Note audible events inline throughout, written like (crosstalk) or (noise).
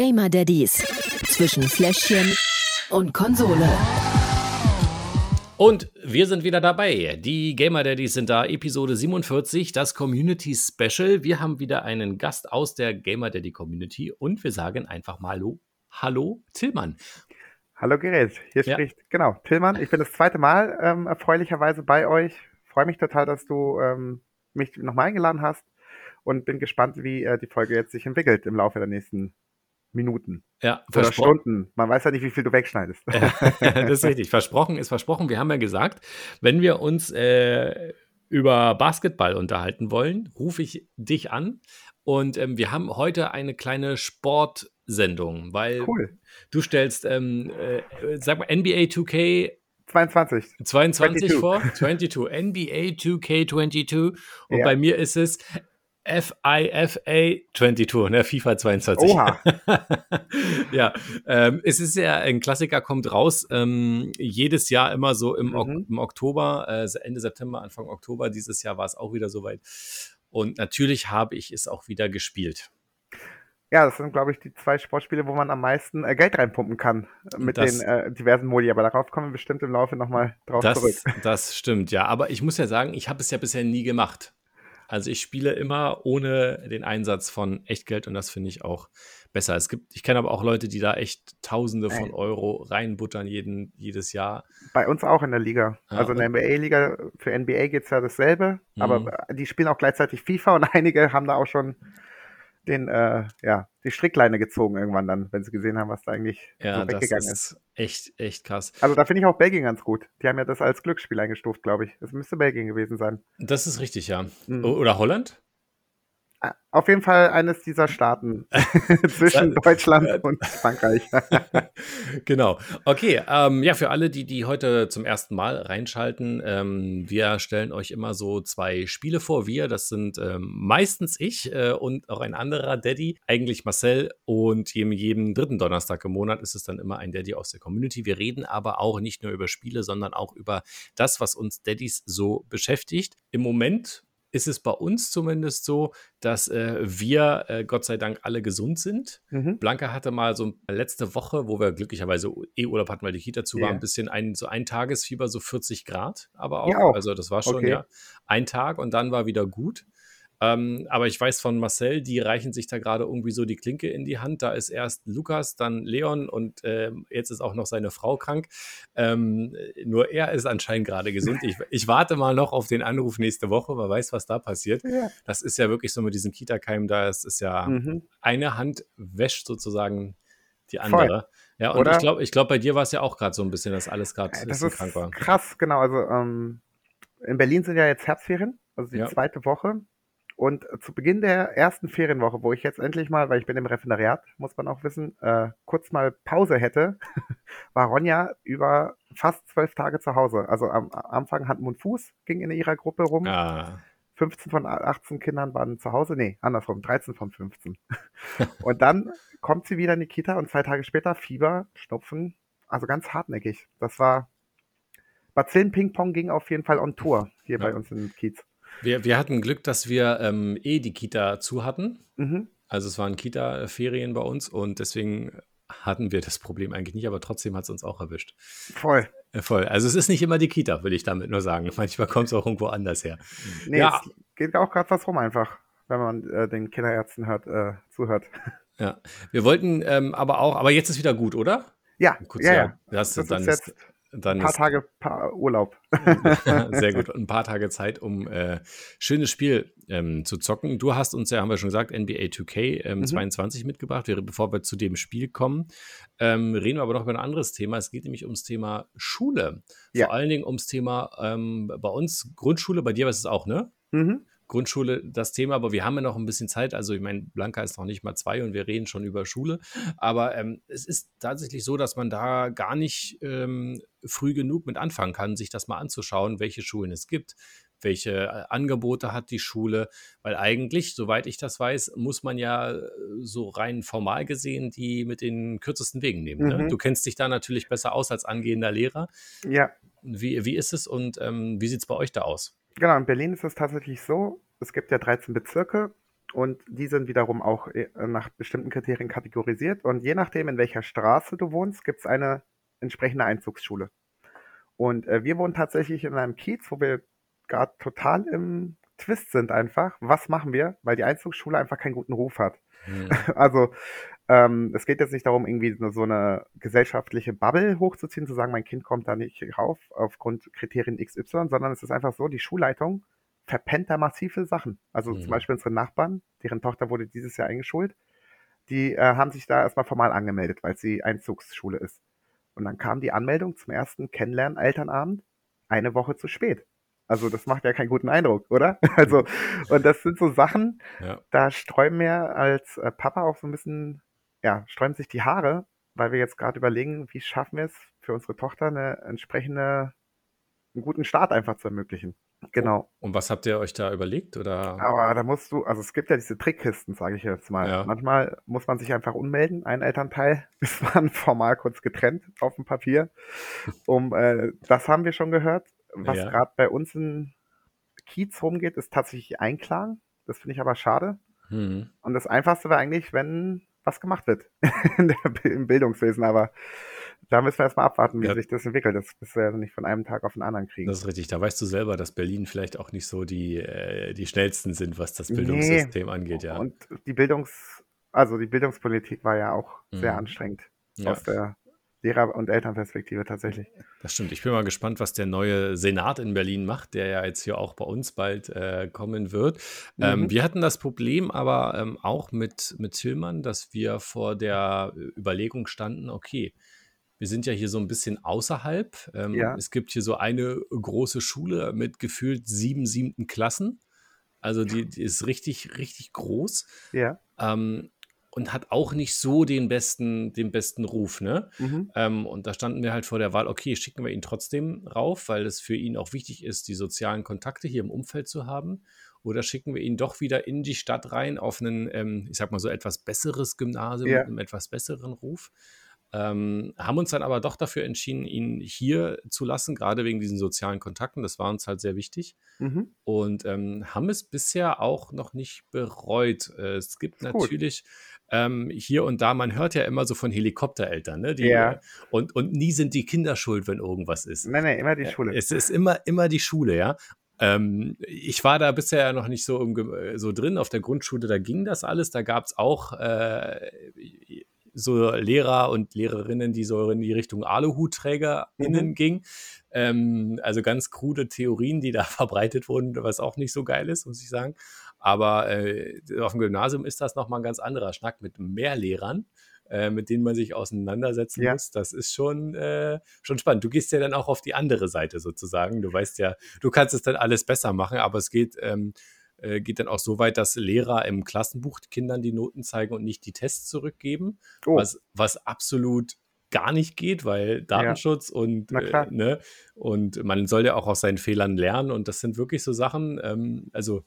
Gamer Daddies zwischen Fläschchen und Konsole. Und wir sind wieder dabei. Die Gamer Daddies sind da, Episode 47, das Community Special. Wir haben wieder einen Gast aus der Gamer Daddy Community und wir sagen einfach mal Hallo, Hallo Tillmann. Hallo Gerät, hier Ja. spricht, genau, Tillmann. Ich bin das zweite Mal ähm, erfreulicherweise bei euch. Freue mich total, dass du ähm, mich nochmal eingeladen hast und bin gespannt, wie äh, die Folge jetzt sich entwickelt im Laufe der nächsten Minuten Ja, oder versprochen. Stunden. Man weiß ja nicht, wie viel du wegschneidest. (laughs) das ist richtig. Versprochen ist versprochen. Wir haben ja gesagt, wenn wir uns äh, über Basketball unterhalten wollen, rufe ich dich an. Und ähm, wir haben heute eine kleine Sportsendung, weil cool. du stellst, ähm, äh, sag mal, NBA 2K 22. 22 22. vor, 22, NBA 2K22 und Ja. bei mir ist es FIFA 22, ne, FIFA 22. Oha. (laughs) ja, ähm, es ist ja ein Klassiker, kommt raus ähm, jedes Jahr immer so im, ok Mhm. im Oktober, äh, Ende September, Anfang Oktober. Dieses Jahr war es auch wieder soweit. Und natürlich habe ich es auch wieder gespielt. Ja, das sind, glaube ich, die zwei Sportspiele, wo man am meisten äh, Geld reinpumpen kann äh, mit Das- den äh, diversen Modi. Aber darauf kommen wir bestimmt im Laufe nochmal drauf Das, zurück. das stimmt, ja. Aber ich muss ja sagen, ich habe es ja bisher nie gemacht. Also ich spiele immer ohne den Einsatz von Echtgeld und das finde ich auch besser. Es gibt, ich kenne aber auch Leute, die da echt Tausende von Ey. Euro reinbuttern jeden, jedes Jahr. Bei uns auch in der Liga. Ja, also in der NBA-Liga, für NBA geht's ja dasselbe, Mhm. aber die spielen auch gleichzeitig FIFA und (laughs) einige haben da auch schon den, äh, ja, die Strickleine gezogen irgendwann dann, wenn sie gesehen haben, was da eigentlich Ja, so weggegangen ist. ist echt, echt krass. Also da finde ich auch Belgien ganz gut. Die haben ja das als Glücksspiel eingestuft, glaube ich. Das müsste Belgien gewesen sein. Das ist richtig, ja. Mhm. Oder Holland? Ah, Auf jeden Fall eines dieser Staaten (laughs) zwischen Deutschland und Frankreich. (laughs) (laughs) genau. Okay, ähm, ja, für alle, die, die heute zum ersten Mal reinschalten, ähm, wir stellen euch immer so zwei Spiele vor. Wir, das sind ähm, meistens ich äh, und auch ein anderer Daddy, eigentlich Marcel. Und jedem, jeden dritten Donnerstag im Monat ist es dann immer ein Daddy aus der Community. Wir reden aber auch nicht nur über Spiele, sondern auch über das, was uns Daddys so beschäftigt. Im Moment ist es bei uns zumindest so, dass äh, wir äh, Gott sei Dank alle gesund sind. mhm. Blanca hatte mal so letzte Woche, wo wir glücklicherweise eh Urlaub hatten, weil die Kita zu war, Ja. ein bisschen ein, so ein Tagesfieber, so 40 Grad, aber auch. Ja, auch. Also das war schon, Okay. ja, ein Tag und dann war wieder gut. Ähm, aber ich weiß von Marcel, die reichen sich da gerade irgendwie so die Klinke in die Hand. Da ist erst Lukas, dann Leon und ähm, jetzt ist auch noch seine Frau krank. Ähm, nur er ist anscheinend gerade gesund. Ich, ich warte mal noch auf den Anruf nächste Woche, wer weiß, was da passiert. Ja. Das ist ja wirklich so mit diesen Kita-Keimen, da ist es ja Mhm. eine Hand wäscht sozusagen die Voll. andere. Ja, und Oder? ich glaube, ich glaub, bei dir war es ja auch gerade so ein bisschen, dass alles gerade ist krank war. krass, genau. Also ähm, in Berlin sind ja jetzt Herbstferien, also die Ja. zweite Woche. Und zu Beginn der ersten Ferienwoche, wo ich jetzt endlich mal, weil ich bin im Referendariat, muss man auch wissen, äh, kurz mal Pause hätte, (laughs) war Ronja über fast zwölf Tage zu Hause. Also am am Anfang Hand, Mund, Fuß ging in ihrer Gruppe rum. Ah, 15 von 18 Kindern waren zu Hause. Nee, andersrum, 13 von 15. (laughs) und dann kommt sie wieder in die Kita und zwei Tage später Fieber, Schnupfen, also ganz hartnäckig. Das war, Bazillen Ping-Pong ging auf jeden Fall on Tour hier Ja. bei uns in Kiez. Wir, wir hatten Glück, dass wir ähm, eh die Kita zu hatten. Mhm. Also es waren Kita-Ferien bei uns und deswegen hatten wir das Problem eigentlich nicht, aber trotzdem hat es uns auch erwischt. Voll. Äh, voll. Also es ist nicht immer die Kita, will ich damit nur sagen. (laughs) Manchmal kommt es auch irgendwo anders her. Nee, Ja. es geht auch gerade was rum einfach, wenn man äh, den Kinderärzten hört, äh, zuhört. (laughs) Ja. Wir wollten ähm, aber auch, aber jetzt ist wieder gut, oder? Ja, Kurz, ja, ja. Das, Das dann ist ist, jetzt dann ein paar ist, Tage paar Urlaub. (laughs) Sehr gut. (laughs) Und ein paar Tage Zeit, um äh, schönes Spiel ähm, zu zocken. Du hast uns ja, haben wir schon gesagt, NBA 2K ähm, Mhm. 22 mitgebracht. Wir, bevor wir zu dem Spiel kommen, ähm, reden wir aber noch über ein anderes Thema. Es geht nämlich ums Thema Schule. Ja. Vor allen Dingen ums Thema ähm, bei uns Grundschule. Bei dir war es auch, ne? Mhm. Grundschule das Thema, aber wir haben ja noch ein bisschen Zeit. Also ich meine, Blanca ist noch nicht mal zwei und wir reden schon über Schule. Aber ähm, es ist tatsächlich so, dass man da gar nicht ähm, früh genug mit anfangen kann, sich das mal anzuschauen, welche Schulen es gibt, welche äh, Angebote hat die Schule, weil eigentlich, soweit ich das weiß, muss man ja äh, so rein formal gesehen die mit den kürzesten Wegen nehmen. Ne? Mhm. Du kennst dich da natürlich besser aus als angehender Lehrer. Ja, Wie, wie ist es und ähm, wie sieht es bei euch da aus? Genau, in Berlin ist es tatsächlich so, es gibt ja 13 Bezirke und die sind wiederum auch äh, nach bestimmten Kriterien kategorisiert. Und je nachdem, in welcher Straße du wohnst, gibt es eine entsprechende Einzugsschule. Und äh, wir wohnen tatsächlich in einem Kiez, wo wir gerade total im Twist sind einfach. Was machen wir? Weil die Einzugsschule einfach keinen guten Ruf hat. Mhm. (laughs) Also ähm, es geht jetzt nicht darum, irgendwie so eine gesellschaftliche Bubble hochzuziehen, zu sagen, mein Kind kommt da nicht rauf aufgrund Kriterien XY, sondern es ist einfach so, die Schulleitung verpennt da massive Sachen. Also mhm. zum Beispiel unsere Nachbarn, deren Tochter wurde dieses Jahr eingeschult, die äh, haben sich da erstmal formal angemeldet, weil sie Einzugsschule ist. Und dann kam die Anmeldung zum ersten Kennenlernen-Elternabend eine Woche zu spät. Also das macht ja keinen guten Eindruck, oder? (laughs) Also, und das sind so Sachen, ja. da sträuben wir als äh, Papa auch so ein bisschen, ja, sträuben sich die Haare, weil wir jetzt gerade überlegen, wie schaffen wir es für unsere Tochter eine entsprechende, einen guten Start einfach zu ermöglichen. Genau. Und was habt ihr euch da überlegt? Oder? Aber da musst du, also es gibt ja diese Trickkisten, sage ich jetzt mal. Ja. Manchmal muss man sich einfach unmelden, ein Elternteil (laughs) ist man formal kurz getrennt auf dem Papier. Um, äh, das haben wir schon gehört. Was ja. gerade bei uns in Kiez rumgeht, ist tatsächlich Einklagen. Das finde ich aber schade. Hm. Und das Einfachste wäre eigentlich, wenn was gemacht wird (laughs) im Bildungswesen. Aber da müssen wir erstmal abwarten, wie ja. sich das entwickelt. Das wirst du ja nicht von einem Tag auf den anderen kriegen. Das ist richtig. Da weißt du selber, dass Berlin vielleicht auch nicht so die, äh, die schnellsten sind, was das Bildungssystem nee. angeht, ja. Und die Bildungs-, also die Bildungspolitik war ja auch mhm. sehr anstrengend ja. aus der Lehrer- und Elternperspektive tatsächlich. Das stimmt. Ich bin mal gespannt, was der neue Senat in Berlin macht, der ja jetzt hier auch bei uns bald äh, kommen wird. Ähm, mhm. Ähm, wir hatten das Problem aber ähm, auch mit, mit Tillmann, dass wir vor der Überlegung standen, okay, wir sind ja hier so ein bisschen außerhalb. Ähm, ja. Es gibt hier so eine große Schule mit gefühlt sieben siebten Klassen. Also die, die ist richtig, richtig groß. Ja. Ähm, und hat auch nicht so den besten, den besten Ruf, ne? Mhm. Ähm, und da standen wir halt vor der Wahl, okay, schicken wir ihn trotzdem rauf, weil es für ihn auch wichtig ist, die sozialen Kontakte hier im Umfeld zu haben. Oder schicken wir ihn doch wieder in die Stadt rein auf ein, ähm, ich sag mal so etwas besseres Gymnasium ja. mit einem etwas besseren Ruf. Ähm, haben uns dann aber doch dafür entschieden, ihn hier zu lassen, gerade wegen diesen sozialen Kontakten. Das war uns halt sehr wichtig. Mhm. Und ähm, haben es bisher auch noch nicht bereut. Äh, es gibt natürlich ähm, hier und da, man hört ja immer so von Helikoptereltern, ne? Die, ja. und, und nie sind die Kinder schuld, wenn irgendwas ist. Nein, nein, immer die Schule. Es ist immer, immer die Schule, ja. Ähm, ich war da bisher noch nicht so, so drin. Auf der Grundschule, da ging das alles. Da gab es auch äh, so Lehrer und Lehrerinnen, die so in die Richtung AluhutträgerInnen mhm. ging. Ähm, also ganz krude Theorien, die da (laughs) verbreitet wurden, was auch nicht so geil ist, muss ich sagen. Aber äh, auf dem Gymnasium ist das nochmal ein ganz anderer Schnack mit mehr Lehrern. Äh, mit denen man sich auseinandersetzen ja. muss. Das ist schon, äh, schon spannend. Du gehst ja dann auch auf die andere Seite sozusagen. Du weißt ja, du kannst es dann alles besser machen, aber es geht ähm, äh, geht dann auch so weit, dass Lehrer im Klassenbuch Kindern die Noten zeigen und nicht die Tests zurückgeben, oh. was, was absolut gar nicht geht, weil Datenschutz ja. und, äh, ne, und man soll ja auch aus seinen Fehlern lernen und das sind wirklich so Sachen, ähm, also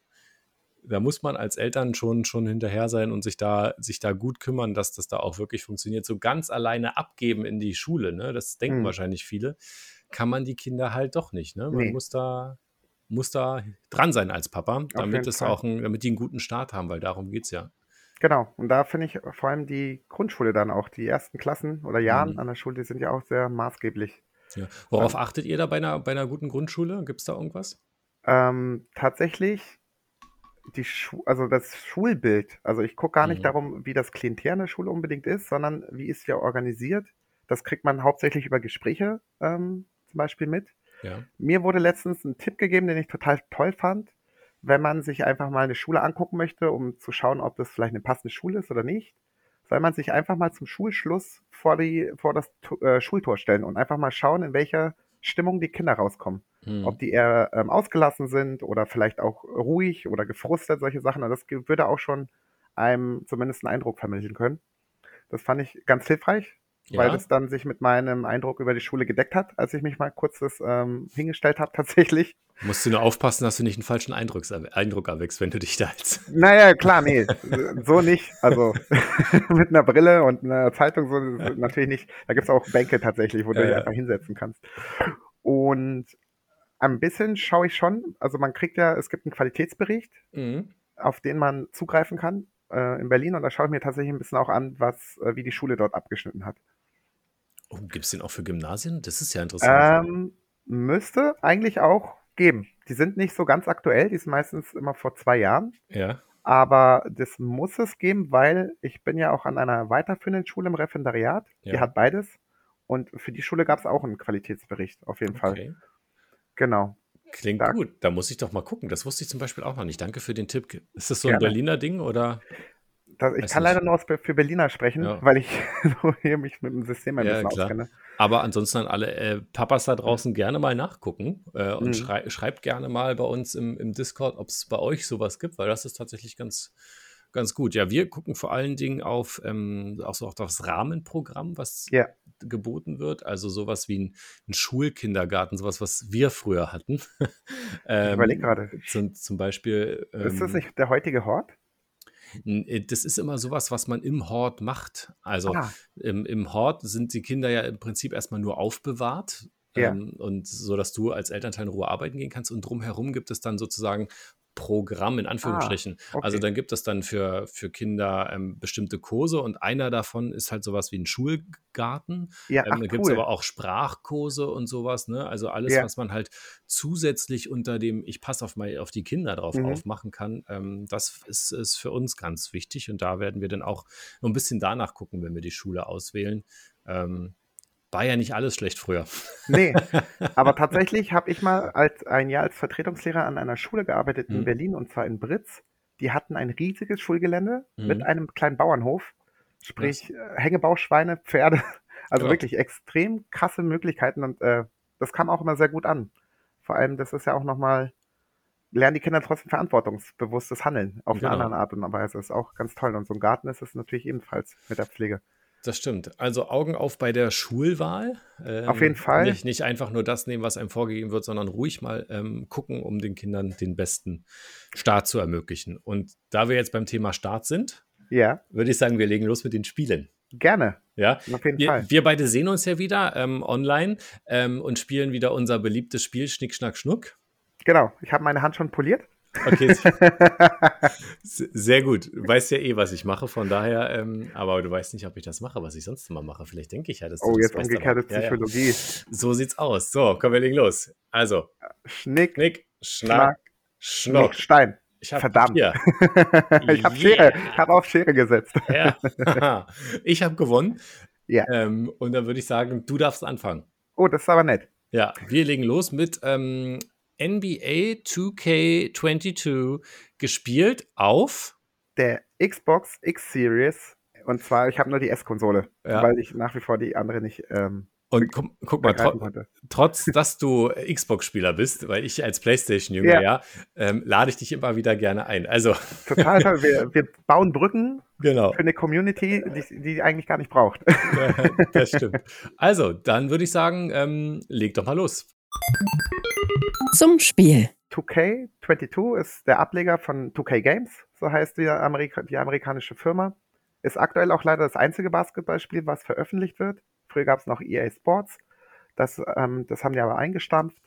da muss man als Eltern schon, schon hinterher sein und sich da, sich da gut kümmern, dass das da auch wirklich funktioniert. So ganz alleine abgeben in die Schule, ne? das denken hm. wahrscheinlich viele, kann man die Kinder halt doch nicht. Ne? Man nee. muss da muss da dran sein als Papa, damit es auch ein, damit die einen guten Start haben, weil darum geht es ja. Genau, und da finde ich vor allem die Grundschule dann auch, die ersten Klassen oder Jahren mhm. an der Schule, die sind ja auch sehr maßgeblich. Ja. Worauf ähm, achtet ihr da bei einer, bei einer guten Grundschule? Gibt es da irgendwas? Ähm, tatsächlich die Schu also das Schulbild. Also ich gucke gar nicht mhm. darum, wie das Klientel in der Schule unbedingt ist, sondern wie ist ja organisiert. Das kriegt man hauptsächlich über Gespräche ähm, zum Beispiel mit. Ja. Mir wurde letztens ein Tipp gegeben, den ich total toll fand. Wenn man sich einfach mal eine Schule angucken möchte, um zu schauen, ob das vielleicht eine passende Schule ist oder nicht, soll man sich einfach mal zum Schulschluss vor, die, vor das äh, Schultor stellen und einfach mal schauen, in welcher Stimmung die Kinder rauskommen. Hm. Ob die eher ähm, ausgelassen sind oder vielleicht auch ruhig oder gefrustet, solche Sachen. Und das würde auch schon einem zumindest einen Eindruck vermitteln können. Das fand ich ganz hilfreich ja. weil das dann sich mit meinem Eindruck über die Schule gedeckt hat, als ich mich mal kurz das ähm, hingestellt habe (laughs) tatsächlich. Musst du nur aufpassen, dass du nicht einen falschen Eindruck, Eindruck erweckst, wenn du dich da als. (laughs) Naja, klar, nee, so nicht. Also (laughs) mit einer Brille und einer Zeitung so natürlich nicht. Da gibt es auch Bänke tatsächlich, wo du dich einfach hinsetzen kannst. Und ein bisschen schaue ich schon, also man kriegt ja, es gibt einen Qualitätsbericht. Mhm. auf den man zugreifen kann äh, in Berlin. Und da schaue ich mir tatsächlich ein bisschen auch an, was, äh, wie die Schule dort abgeschnitten hat. Oh, Gibt es den auch für Gymnasien? Das ist ja interessant. Ähm, müsste eigentlich auch geben. Die sind nicht so ganz aktuell, die sind meistens immer vor zwei Jahren. ja. Aber das muss es geben, weil ich bin ja auch an einer weiterführenden Schule im Referendariat. Die Ja. hat beides. Und für die Schule gab es auch einen Qualitätsbericht, auf jeden Fall. Okay. Genau. Klingt Da- gut. Da muss ich doch mal gucken. Das wusste ich zum Beispiel auch noch nicht. Danke für den Tipp. Ist das so ein Gerne. Berliner Ding oder? Das, ich Weiß kann nicht. leider nur für Berliner sprechen, Ja. weil ich (laughs) so hier mich mit dem System ein Ja, bisschen klar. auskenne. Aber ansonsten an alle äh, Papas da draußen gerne mal nachgucken äh, und Mhm. schrei schreibt gerne mal bei uns im, im Discord, ob es bei euch sowas gibt, weil das ist tatsächlich ganz, ganz gut. Ja, wir gucken vor allen Dingen auf, ähm, auch so auf das Rahmenprogramm, was Ja. geboten wird. Also sowas wie ein, ein Schulkindergarten, sowas, was wir früher hatten. (laughs) ähm, überleg gerade. Zum, zum Beispiel. Ist das ähm, nicht der heutige Hort? Äh, Das ist immer sowas, was man im Hort macht. Also Ah, im, im Hort sind die Kinder ja im Prinzip erstmal nur aufbewahrt. Ja. Ähm, und so, dass du als Elternteil in Ruhe arbeiten gehen kannst. Und drumherum gibt es dann sozusagen Programm in Anführungsstrichen. okay. Also dann gibt es dann für, für Kinder ähm, bestimmte Kurse und einer davon ist halt sowas wie ein Schulgarten. ja, Ähm, da gibt es aber auch Sprachkurse und sowas, ne? Also alles, Ja. was man halt zusätzlich unter dem Ich passe auf, auf die Kinder drauf Mhm. aufmachen kann, ähm, das ist, ist für uns ganz wichtig. Und da werden wir dann auch noch ein bisschen danach gucken, wenn wir die Schule auswählen. Ähm, war ja nicht alles schlecht früher. (laughs) Nee, aber tatsächlich habe ich mal als ein Jahr als Vertretungslehrer an einer Schule gearbeitet in Mhm. Berlin und zwar in Britz. Die hatten ein riesiges Schulgelände Mhm. mit einem kleinen Bauernhof, sprich äh, Hängebauschweine, Pferde, (laughs) also Ja. wirklich extrem krasse Möglichkeiten und äh, das kam auch immer sehr gut an. Vor allem, das ist ja auch nochmal, lernen die Kinder trotzdem verantwortungsbewusstes Handeln auf Genau. eine andere Art und Weise. Das ist auch ganz toll. Und so ein Garten ist es natürlich ebenfalls mit der Pflege. Das stimmt. Also Augen auf bei der Schulwahl. Ähm, Auf jeden Fall. Nicht, nicht einfach nur das nehmen, was einem vorgegeben wird, sondern ruhig mal ähm, gucken, um den Kindern den besten Start zu ermöglichen. Und da wir jetzt beim Thema Start sind, Ja, würde ich sagen, wir legen los mit den Spielen. gerne. Ja, Auf jeden wir, Fall. wir beide sehen uns ja wieder ähm, online ähm, und spielen wieder unser beliebtes Spiel Schnick, Schnack, Schnuck. Genau. Ich habe meine Hand schon poliert. Okay, (laughs) sehr gut. Du weißt ja eh, was ich mache, von daher, ähm, aber du weißt nicht, ob ich das mache, was ich sonst immer mache. Vielleicht denke ich ja, dass Oh, das jetzt umgekehrte aber- ja, ja. Psychologie. So sieht's aus. So, komm, wir legen los. Also, Schnick, Knick, Schnack. Schnuck, Stein. Ich hab Verdammt. Hier. (laughs) ich habe Yeah. Schere. Ich habe auf Schere gesetzt. Ja. (laughs) ich habe gewonnen. Ja. Ähm, und dann würde ich sagen, du darfst anfangen. Oh, das ist aber nett. Ja, wir legen los mit ähm, NBA 2K22 gespielt auf. Der Xbox X Series. Und zwar, ich habe nur die S-Konsole, Ja. weil ich nach wie vor die andere nicht ähm, Und guck, guck mal, tro konnte. trotz dass du Xbox-Spieler bist, weil ich als PlayStation-Jünger, Ja. ja, ähm, lade ich dich immer wieder gerne ein. Also, (laughs) Total toll. Wir, wir bauen Brücken genau. für eine Community, die, die eigentlich gar nicht braucht. (laughs) Das stimmt. Also, dann würde ich sagen, ähm, leg doch mal los. Zum Spiel. 2K22 ist der Ableger von 2K Games, so heißt die, Amerika die amerikanische Firma. Ist aktuell auch leider das einzige Basketballspiel, was veröffentlicht wird. Früher gab es noch EA Sports. Das, ähm, das haben die aber eingestampft.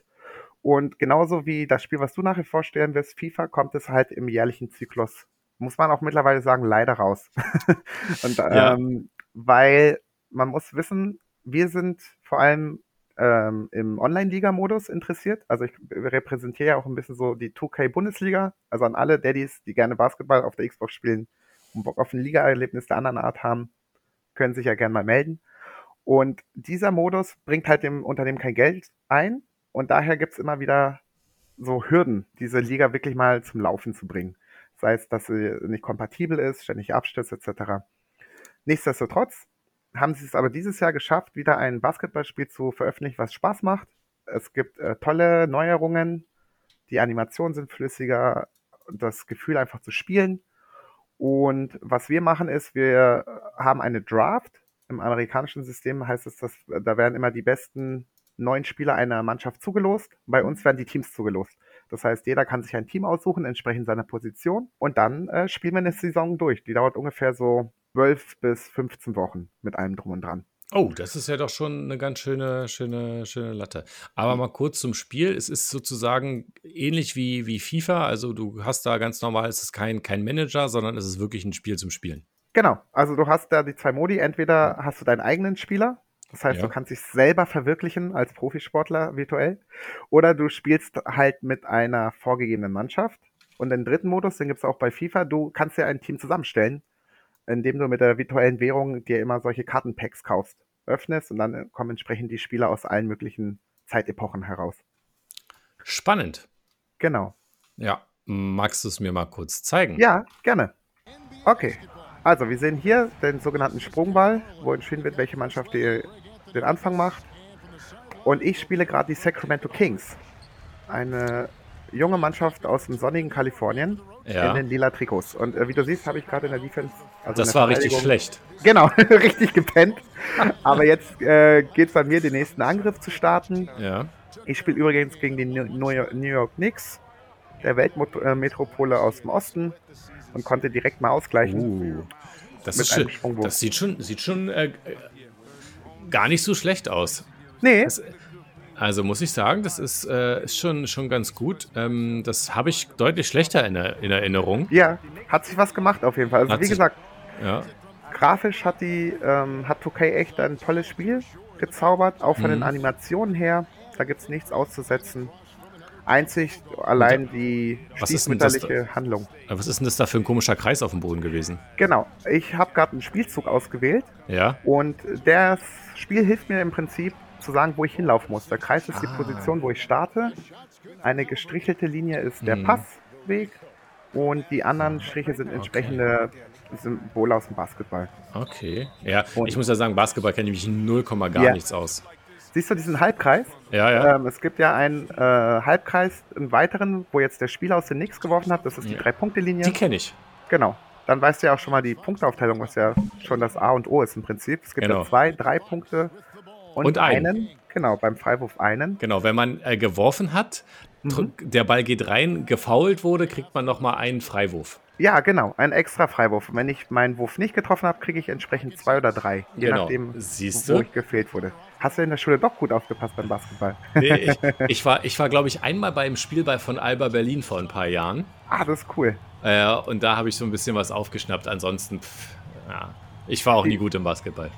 Und genauso wie das Spiel, was du nachher vorstellen wirst, FIFA, kommt es halt im jährlichen Zyklus, muss man auch mittlerweile sagen, leider raus. (laughs) Und, Ja. ähm, weil man muss wissen, wir sind vor allem ähm, im Online-Liga-Modus interessiert. Also ich repräsentiere ja auch ein bisschen so die 2K-Bundesliga. Also an alle Daddies, die gerne Basketball auf der Xbox spielen und Bock auf ein Liga-Erlebnis der anderen Art haben, können sich ja gerne mal melden. Und dieser Modus bringt halt dem Unternehmen kein Geld ein. Und daher gibt's immer wieder so Hürden, diese Liga wirklich mal zum Laufen zu bringen. Sei es, dass sie nicht kompatibel ist, ständig Abstürze etc. Nichtsdestotrotz haben sie es aber dieses Jahr geschafft, wieder ein Basketballspiel zu veröffentlichen, was Spaß macht. Es gibt äh, tolle Neuerungen, die Animationen sind flüssiger, das Gefühl einfach zu spielen. Und was wir machen ist, wir haben eine Draft. Im amerikanischen System heißt es, dass da werden immer die besten neun Spieler einer Mannschaft zugelost. Bei uns werden die Teams zugelost. Das heißt, jeder kann sich ein Team aussuchen, entsprechend seiner Position. Und dann äh, spielen wir eine Saison durch. Die dauert ungefähr so 12 bis 15 Wochen mit allem drum und dran. Oh, das ist ja doch schon eine ganz schöne, schöne, schöne Latte. Aber mal kurz zum Spiel. Es ist sozusagen ähnlich wie, wie FIFA. Also du hast da ganz normal, es ist kein, kein Manager, sondern es ist wirklich ein Spiel zum Spielen. Genau, also du hast da die zwei Modi. Entweder hast du deinen eigenen Spieler, das heißt, Ja. du kannst dich selber verwirklichen als Profisportler virtuell, oder du spielst halt mit einer vorgegebenen Mannschaft. Und den dritten Modus, den gibt es auch bei FIFA, du kannst dir ein Team zusammenstellen, indem du mit der virtuellen Währung dir immer solche Kartenpacks kaufst, öffnest und dann kommen entsprechend die Spieler aus allen möglichen Zeitepochen heraus. Spannend. Genau. Ja. Magst du es mir mal kurz zeigen? Ja, gerne. Okay. Also, wir sehen hier den sogenannten Sprungball, wo entschieden wird, welche Mannschaft die, den Anfang macht. Und ich spiele gerade die Sacramento Kings. Eine junge Mannschaft aus dem sonnigen Kalifornien Ja. in den lila Trikots. Und äh, wie du siehst, habe ich gerade in der Defense. Also Das war richtig schlecht. Genau, (laughs) richtig gepennt. Aber jetzt äh, geht es bei mir, den nächsten Angriff zu starten. Ja. Ich spiele übrigens gegen die New York, New York Knicks, der Weltmetropole aus dem Osten und konnte direkt mal ausgleichen. Uh, das ist schön. Das sieht schon, sieht schon äh, äh, gar nicht so schlecht aus. Nee, Das, also muss ich sagen, das ist, äh, ist schon, schon ganz gut. Ähm, das habe ich deutlich schlechter in, in Erinnerung. ja, hat sich was gemacht auf jeden Fall. Also Hat wie gesagt, Ja. grafisch hat die ähm, hat 2K echt ein tolles Spiel gezaubert, auch von Mhm. den Animationen her. Da gibt es nichts auszusetzen. Einzig allein die stiefmütterliche Handlung. Was ist denn das da für ein komischer Kreis auf dem Boden gewesen? Genau, ich habe gerade einen Spielzug ausgewählt Ja. und das Spiel hilft mir im Prinzip zu sagen, wo ich hinlaufen muss. Der Kreis ist die Ah. Position, wo ich starte. Eine gestrichelte Linie ist der Mhm. Passweg und die anderen Striche sind entsprechende Symbole aus dem Basketball. Okay. Ja, Und- ich muss ja sagen, Basketball kenne ich mich 0, gar Ja. nichts aus. Siehst du diesen Halbkreis? Ja, ja. Ähm, es gibt ja einen äh, Halbkreis, einen weiteren, wo jetzt der Spieler aus den Nix geworfen hat. Das ist die Ja. Drei-Punkte-Linie. Die kenne ich. Genau. Dann weißt du ja auch schon mal die Punkteaufteilung, was ja schon das A und O ist im Prinzip. Es gibt Genau. ja zwei, drei Punkte und, Und einen. Genau, beim Freiwurf einen. Genau, wenn man äh, geworfen hat, dr- der Ball geht rein, gefoult wurde, kriegt man nochmal einen Freiwurf. Ja, genau, ein extra Freiwurf. Wenn ich meinen Wurf nicht getroffen habe, kriege ich entsprechend zwei oder drei. Je Genau. nachdem, Siehst wo du? ich gefehlt wurde. Hast du in der Schule doch gut aufgepasst beim Basketball? Nee, ich, (laughs) ich war, ich war glaube ich, einmal beim Spiel bei von Alba Berlin vor ein paar Jahren. Ah, das ist cool. Äh, und da habe ich so ein bisschen was aufgeschnappt. Ansonsten, pff, ja, ich war auch nie gut im Basketball.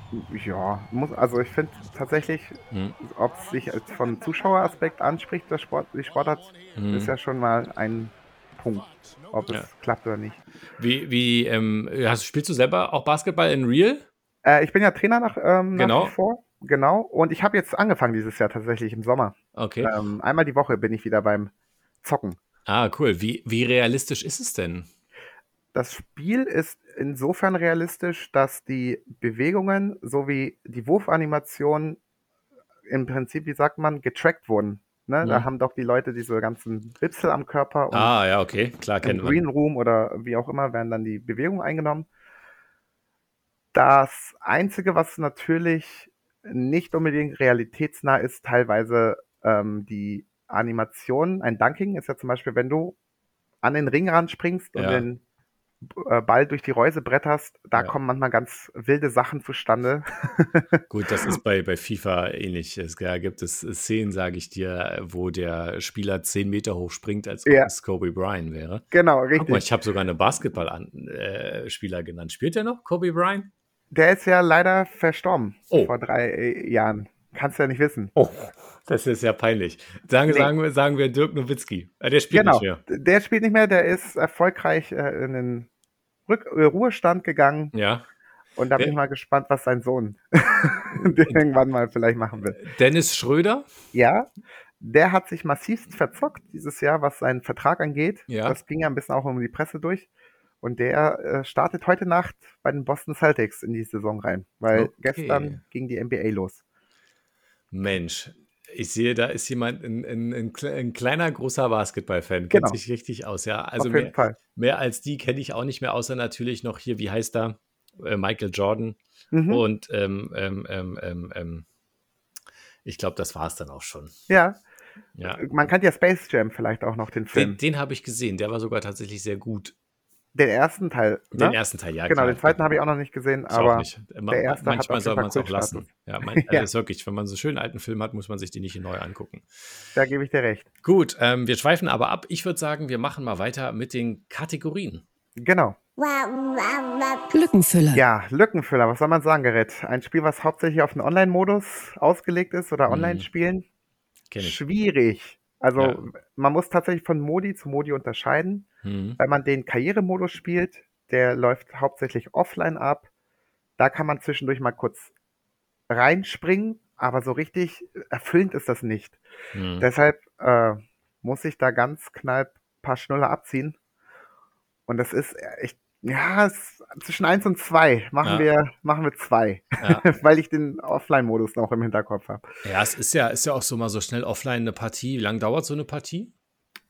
Ja, muss, also ich finde tatsächlich, Hm. ob es sich von Zuschaueraspekt anspricht, das Sport, die Sportart, Hm. ist ja schon mal ein Punkt, ob es Ja. klappt oder nicht. Wie, wie ähm, hast, spielst du selber auch Basketball in Real? Äh, ich bin ja Trainer nach, ähm, nach Genau. wie vor. Genau. Und ich habe jetzt angefangen dieses Jahr tatsächlich im Sommer. Okay. Ähm, einmal die Woche bin ich wieder beim Zocken. Ah, cool. Wie, wie realistisch ist es denn? Das Spiel ist insofern realistisch, dass die Bewegungen sowie die Wurfanimationen im Prinzip, wie sagt man, getrackt wurden. Ne? Da Mhm. haben doch die Leute diese ganzen Wipsel am Körper und Ah, ja, okay. Klar, kennen wir. Green Room oder wie auch immer werden dann die Bewegungen eingenommen. Das Einzige, was natürlich nicht unbedingt realitätsnah ist, teilweise ähm, die Animation. Ein Dunking ist ja zum Beispiel, wenn du an den Ringrand springst und Ja. den Ball durch die Reuse bretterst, da Ja. kommen manchmal ganz wilde Sachen zustande. (laughs) Gut, das ist bei, bei FIFA ähnlich. Es ja, gibt es Szenen, sage ich dir, wo der Spieler 10 Meter hoch springt, als ob Ja. es Kobe Bryant wäre. genau, Guck richtig. mal, ich habe sogar eine Basketball-Spieler genannt. Spielt der noch, Kobe Bryant? Der ist ja leider verstorben Oh. vor drei äh, Jahren. Kannst du ja nicht wissen. Oh, das ist ja peinlich. Sagen, Nee. sagen, wir, sagen wir Dirk Nowitzki. Äh, Der spielt Genau, nicht mehr. der spielt nicht mehr, der ist erfolgreich äh, in den Rück äh, Ruhestand gegangen Ja. und da bin ich mal gespannt, was sein Sohn (laughs) irgendwann mal vielleicht machen will. Dennis Schröder? Ja, der hat sich massivst verzockt dieses Jahr, was seinen Vertrag angeht. Ja. Das ging ja ein bisschen auch um die Presse durch. Und der äh, startet heute Nacht bei den Boston Celtics in die Saison rein, weil Okay. gestern ging die NBA los. Mensch, ich sehe, da ist jemand, ein, ein, ein, ein kleiner, großer Basketball-Fan. Genau. Kennt sich richtig aus, ja. Also Auf jeden mehr, Fall. mehr als die kenne ich auch nicht mehr, außer natürlich noch hier, wie heißt er? Äh, Michael Jordan. Mhm. Und ähm, ähm, ähm, ähm, ähm, ich glaube, das war es dann auch schon. Ja, Ja. man kann ja Space Jam vielleicht auch noch den Film. Den, den habe ich gesehen, der war sogar tatsächlich sehr gut. Den ersten Teil. Ne? Den ersten Teil, ja. genau, klar. den zweiten habe ich auch noch nicht gesehen, auch aber nicht. Ma- der erste hat manchmal auf soll man es auch lassen. Ja, man, (laughs) Ja. also ist wirklich, wenn man so einen schönen alten Film hat, muss man sich die nicht neu angucken. da gebe ich dir recht. Gut, ähm, wir schweifen aber ab. Ich würde sagen, wir machen mal weiter mit den Kategorien. Genau. Lückenfüller. Ja, Lückenfüller, was soll man sagen, Gerrit? Ein Spiel, was hauptsächlich auf den Online-Modus ausgelegt ist oder Mhm. Online-Spielen? Ich. Schwierig. Also Ja. man muss tatsächlich von Modi zu Modi unterscheiden. Hm. Wenn man den Karrieremodus spielt, der läuft hauptsächlich offline ab. Da kann man zwischendurch mal kurz reinspringen, aber so richtig erfüllend ist das nicht. Hm. Deshalb äh, muss ich da ganz knall paar Schnuller abziehen. Und das ist echt, ja, es, zwischen eins und zwei machen Ja. wir, machen wir zwei, Ja. (laughs) weil ich den Offline-Modus noch im Hinterkopf habe. ja, es ist ja, ist ja auch so mal so schnell offline eine Partie. Wie lange dauert so eine Partie?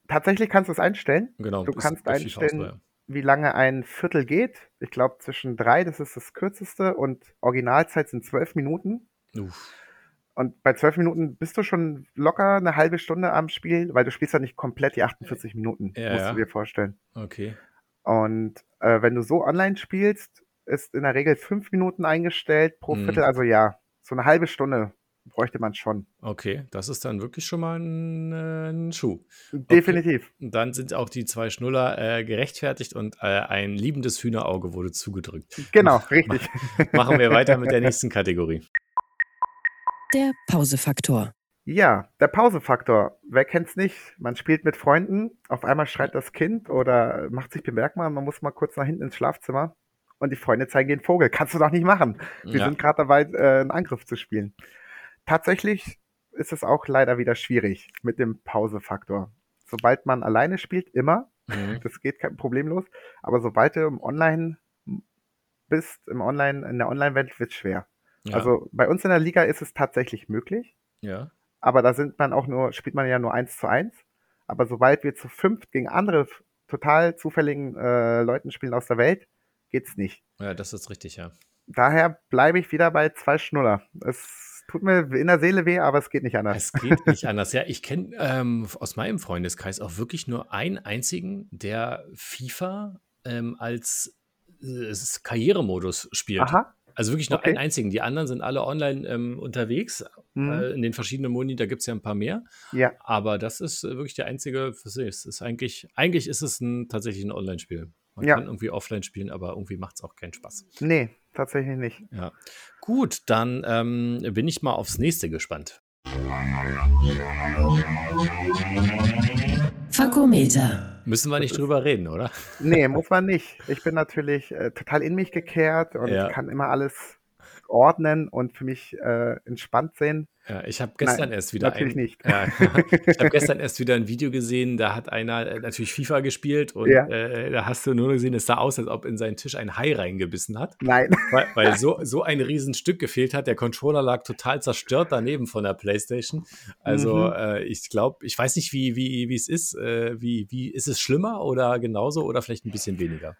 Tatsächlich kannst du es einstellen. Genau. Du kannst einstellen, ja. wie lange ein Viertel geht. Ich glaube zwischen drei, das ist das kürzeste, und Originalzeit sind zwölf Minuten. Uff. Und bei zwölf Minuten bist du schon locker eine halbe Stunde am Spiel, weil du spielst ja nicht komplett die 48 Minuten, Ja, musst du dir vorstellen. Okay. Und äh, wenn du so online spielst, ist in der Regel fünf Minuten eingestellt pro Mhm. Viertel. Also ja, so eine halbe Stunde bräuchte man schon. Okay, das ist dann wirklich schon mal ein, äh, ein Schuh. Definitiv. Und dann sind auch die zwei Schnuller äh, gerechtfertigt und äh, ein liebendes Hühnerauge wurde zugedrückt. Genau, richtig. Machen wir weiter mit der nächsten Kategorie. Der Pausefaktor. Ja, der Pausefaktor. Wer kennt's nicht? Man spielt mit Freunden, auf einmal schreit das Kind oder macht sich bemerkbar, man muss mal kurz nach hinten ins Schlafzimmer und die Freunde zeigen den Vogel. Kannst du doch nicht machen. Wir Ja. sind gerade dabei, äh, einen Angriff zu spielen. Tatsächlich ist es auch leider wieder schwierig mit dem Pausefaktor. Sobald man alleine spielt, immer, Mhm. das geht kein problemlos, aber sobald du im Online bist, im Online, in der Online-Welt wird schwer. Ja. Also bei uns in der Liga ist es tatsächlich möglich, ja. aber da sind man auch nur, spielt man ja nur eins zu eins. Aber sobald wir zu fünft gegen andere total zufälligen äh, Leuten spielen aus der Welt, geht's nicht. ja, das ist richtig, ja. Daher bleibe ich wieder bei zwei Schnuller. Es tut mir in der Seele weh, aber es geht nicht anders. Es geht nicht (laughs) anders. Ja, ich kenne ähm, aus meinem Freundeskreis auch wirklich nur einen einzigen, der FIFA ähm, als äh, Karrieremodus spielt. Aha. Also wirklich nur Okay. einen einzigen. Die anderen sind alle online ähm, unterwegs. Mhm. Äh, in den verschiedenen Moni, da gibt es ja ein paar mehr. Ja, Aber das ist äh, wirklich der einzige für sich. Es ist eigentlich, eigentlich ist es ein, tatsächlich ein Online-Spiel. Man Ja. kann irgendwie offline spielen, aber irgendwie macht es auch keinen Spaß. nee, tatsächlich nicht. Ja. Gut, dann ähm, bin ich mal aufs nächste gespannt. Fakometer. Müssen wir nicht drüber reden, oder? Nee, muss man nicht. Ich bin natürlich äh, total in mich gekehrt und Ja. kann immer alles ordnen und für mich äh, entspannt sehen. Ja, ich habe gestern Nein, erst wieder natürlich ein, nicht. Ja, (laughs) ich habe gestern erst wieder ein Video gesehen, da hat einer äh, natürlich FIFA gespielt und Ja. äh, da hast du nur gesehen, es sah aus, als ob in seinen Tisch ein Hai reingebissen hat, Nein. weil, weil (laughs) so, so ein Riesenstück gefehlt hat. Der Controller lag total zerstört daneben von der Playstation. Also Mhm. äh, ich glaube, ich weiß nicht, wie, wie, wie es ist. Äh, wie, wie ist es schlimmer oder genauso oder vielleicht ein bisschen weniger?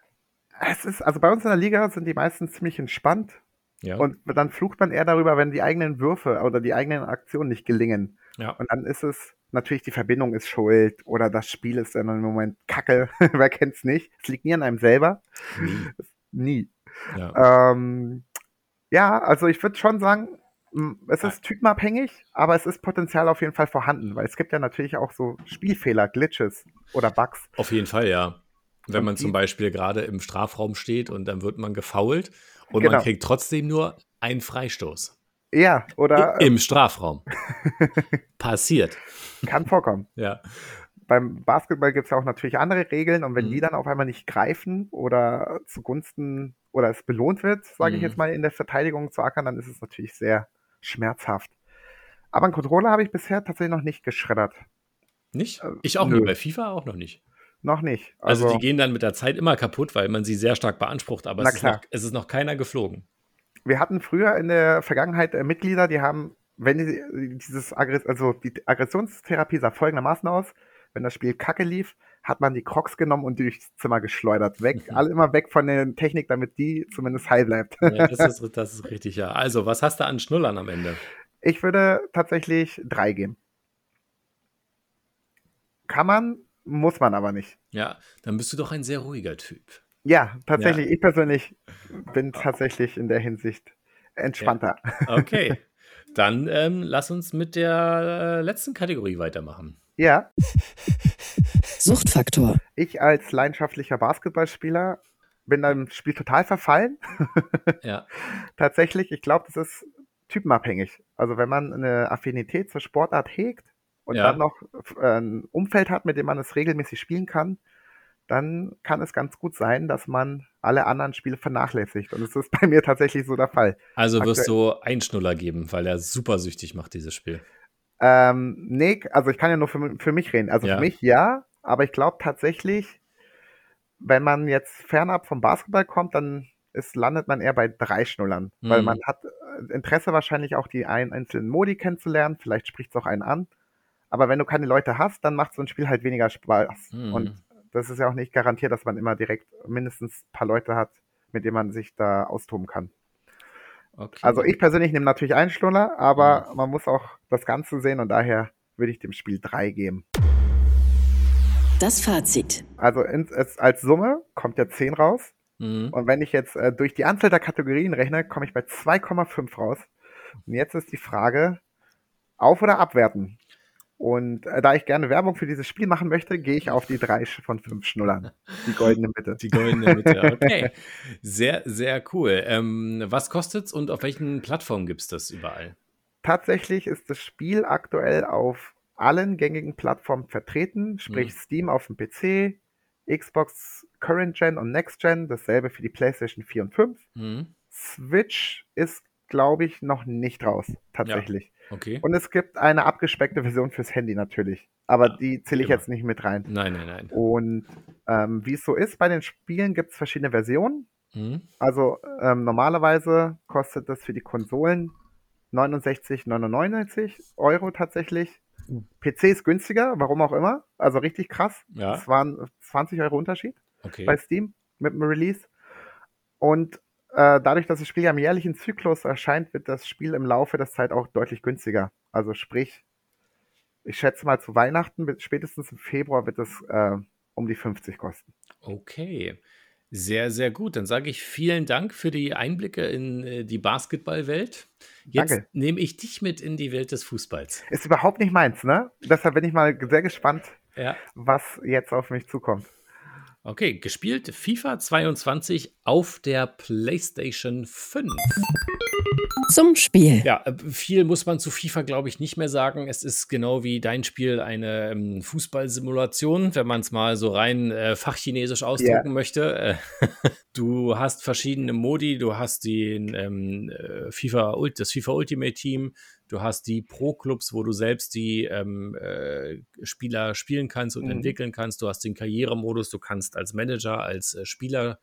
Es ist, also bei uns in der Liga sind die meisten ziemlich entspannt Ja. und dann flucht man eher darüber, wenn die eigenen Würfe oder die eigenen Aktionen nicht gelingen. ja. Und dann ist es natürlich die Verbindung ist schuld oder das Spiel ist dann im Moment kacke. (laughs) Wer kennt's nicht? Es liegt nie an einem selber. Nie. (laughs) Nie. Ja. Ähm, ja, also ich würde schon sagen, es ist typenabhängig, aber es ist Potenzial auf jeden Fall vorhanden, weil es gibt ja natürlich auch so Spielfehler, Glitches oder Bugs. Auf jeden Fall, ja. Wenn man zum Beispiel gerade im Strafraum steht und dann wird man gefault und Genau. man kriegt trotzdem nur einen Freistoß. Ja, oder Im Strafraum. (laughs) Passiert. kann vorkommen. (laughs) Ja. Beim Basketball gibt es ja auch natürlich andere Regeln und wenn Mhm. die dann auf einmal nicht greifen oder zugunsten oder es belohnt wird, sage ich Mhm. jetzt mal, in der Verteidigung zu ackern, dann ist es natürlich sehr schmerzhaft. Aber einen Controller habe ich bisher tatsächlich noch nicht geschreddert. Nicht? Äh, Ich auch nö. nicht. Bei FIFA auch noch nicht. Noch nicht. Also, Also, die gehen dann mit der Zeit immer kaputt, weil man sie sehr stark beansprucht, aber es ist, noch, es ist noch keiner geflogen. wir hatten früher in der Vergangenheit äh, Mitglieder, die haben, wenn die, dieses Aggress also die Aggressionstherapie sah folgendermaßen aus, wenn das Spiel kacke lief, hat man die Crocs genommen und durchs Zimmer geschleudert. Weg, Mhm. alle immer weg von der Technik, damit die zumindest heil bleibt. Ja, (laughs) das, ist, das ist richtig, ja. Also, was hast du an Schnullern am Ende? Ich würde tatsächlich drei geben. Kann man, muss man aber nicht. Ja, dann bist du doch ein sehr ruhiger Typ. Ja, tatsächlich. Ja. Ich persönlich bin tatsächlich in der Hinsicht entspannter. Ja. Okay. Dann ähm, lass uns mit der äh, letzten Kategorie weitermachen. Ja. Suchtfaktor. Ich als leidenschaftlicher Basketballspieler bin dem Spiel total verfallen. (laughs) ja. Tatsächlich, ich glaube, das ist typenabhängig. Also wenn man eine Affinität zur Sportart hegt und ja. dann noch äh, ein Umfeld hat, mit dem man es regelmäßig spielen kann, dann kann es ganz gut sein, dass man alle anderen Spiele vernachlässigt. Und es ist (laughs) bei mir tatsächlich so der Fall. Also wirst Aktuell. du einen Schnuller geben, weil er super süchtig macht, dieses Spiel. Ähm, nee, also ich kann ja nur für, für mich reden. Also ja. für mich ja, aber ich glaube tatsächlich, wenn man jetzt fernab vom Basketball kommt, dann ist, landet man eher bei drei Schnullern. Mhm. Weil man hat äh, Interesse wahrscheinlich auch die ein, einzelnen Modi kennenzulernen. Vielleicht spricht es auch einen an. Aber wenn du keine Leute hast, dann macht so ein Spiel halt weniger Spaß. Mhm. Und das ist ja auch nicht garantiert, dass man immer direkt mindestens ein paar Leute hat, mit denen man sich da austoben kann. Okay. Also ich persönlich nehme natürlich einen Schnuller, aber mhm. man muss auch das Ganze sehen und daher würde ich dem Spiel drei geben. Das Fazit. Also in, als Summe kommt ja 10 raus. Mhm. Und wenn ich jetzt äh, durch die Anzahl der Kategorien rechne, komme ich bei 2,5 raus. Und jetzt ist die Frage, auf oder abwerten? Und äh, da ich gerne Werbung für dieses Spiel machen möchte, gehe ich auf die drei von fünf Schnullern. Die goldene Mitte. Die goldene Mitte, (laughs) okay. Sehr, sehr cool. Ähm, was kostet's und auf welchen Plattformen gibt es das überall? Tatsächlich ist das Spiel aktuell auf allen gängigen Plattformen vertreten, sprich mhm. Steam auf dem PC, Xbox Current Gen und Next Gen, dasselbe für die PlayStation 4 und 5. Mhm. Switch ist, glaube ich, noch nicht raus, tatsächlich. Ja. Okay. Und es gibt eine abgespeckte Version fürs Handy natürlich. Aber ja, die zähle ich immer. jetzt nicht mit rein. Nein, nein, nein. Und ähm, wie es so ist, bei den Spielen gibt es verschiedene Versionen. Mhm. Also ähm, normalerweise kostet das für die Konsolen 69,99 Euro tatsächlich. PC ist günstiger, warum auch immer. Also richtig krass. Ja. Es waren 20 Euro Unterschied okay. bei Steam mit dem Release. Und äh, dadurch, dass das Spiel ja im jährlichen Zyklus erscheint, wird das Spiel im Laufe der Zeit auch deutlich günstiger. Also sprich, ich schätze mal zu Weihnachten, spätestens im Februar wird es äh, um die 50 kosten. Okay. Sehr, sehr gut. Dann sage ich vielen Dank für die Einblicke in äh, die Basketballwelt. Jetzt Danke. nehme ich dich mit in die Welt des Fußballs. Ist überhaupt nicht meins, ne? Deshalb bin ich mal sehr gespannt, ja. was jetzt auf mich zukommt. Okay, gespielt FIFA 22 auf der PlayStation 5. Zum Spiel. Ja, äh, viel muss man zu FIFA, glaube ich, nicht mehr sagen. Es ist genau wie dein Spiel eine ähm, Fußballsimulation, wenn man es mal so rein äh, fachchinesisch ausdrücken yeah. möchte. Äh, (laughs) du hast verschiedene Modi, du hast den ähm, äh, FIFA, das FIFA Ultimate Team, Du hast die Pro-Clubs, wo du selbst die ähm, äh, Spieler spielen kannst und mhm. entwickeln kannst. Du hast den Karrieremodus, du kannst als Manager, als äh, Spieler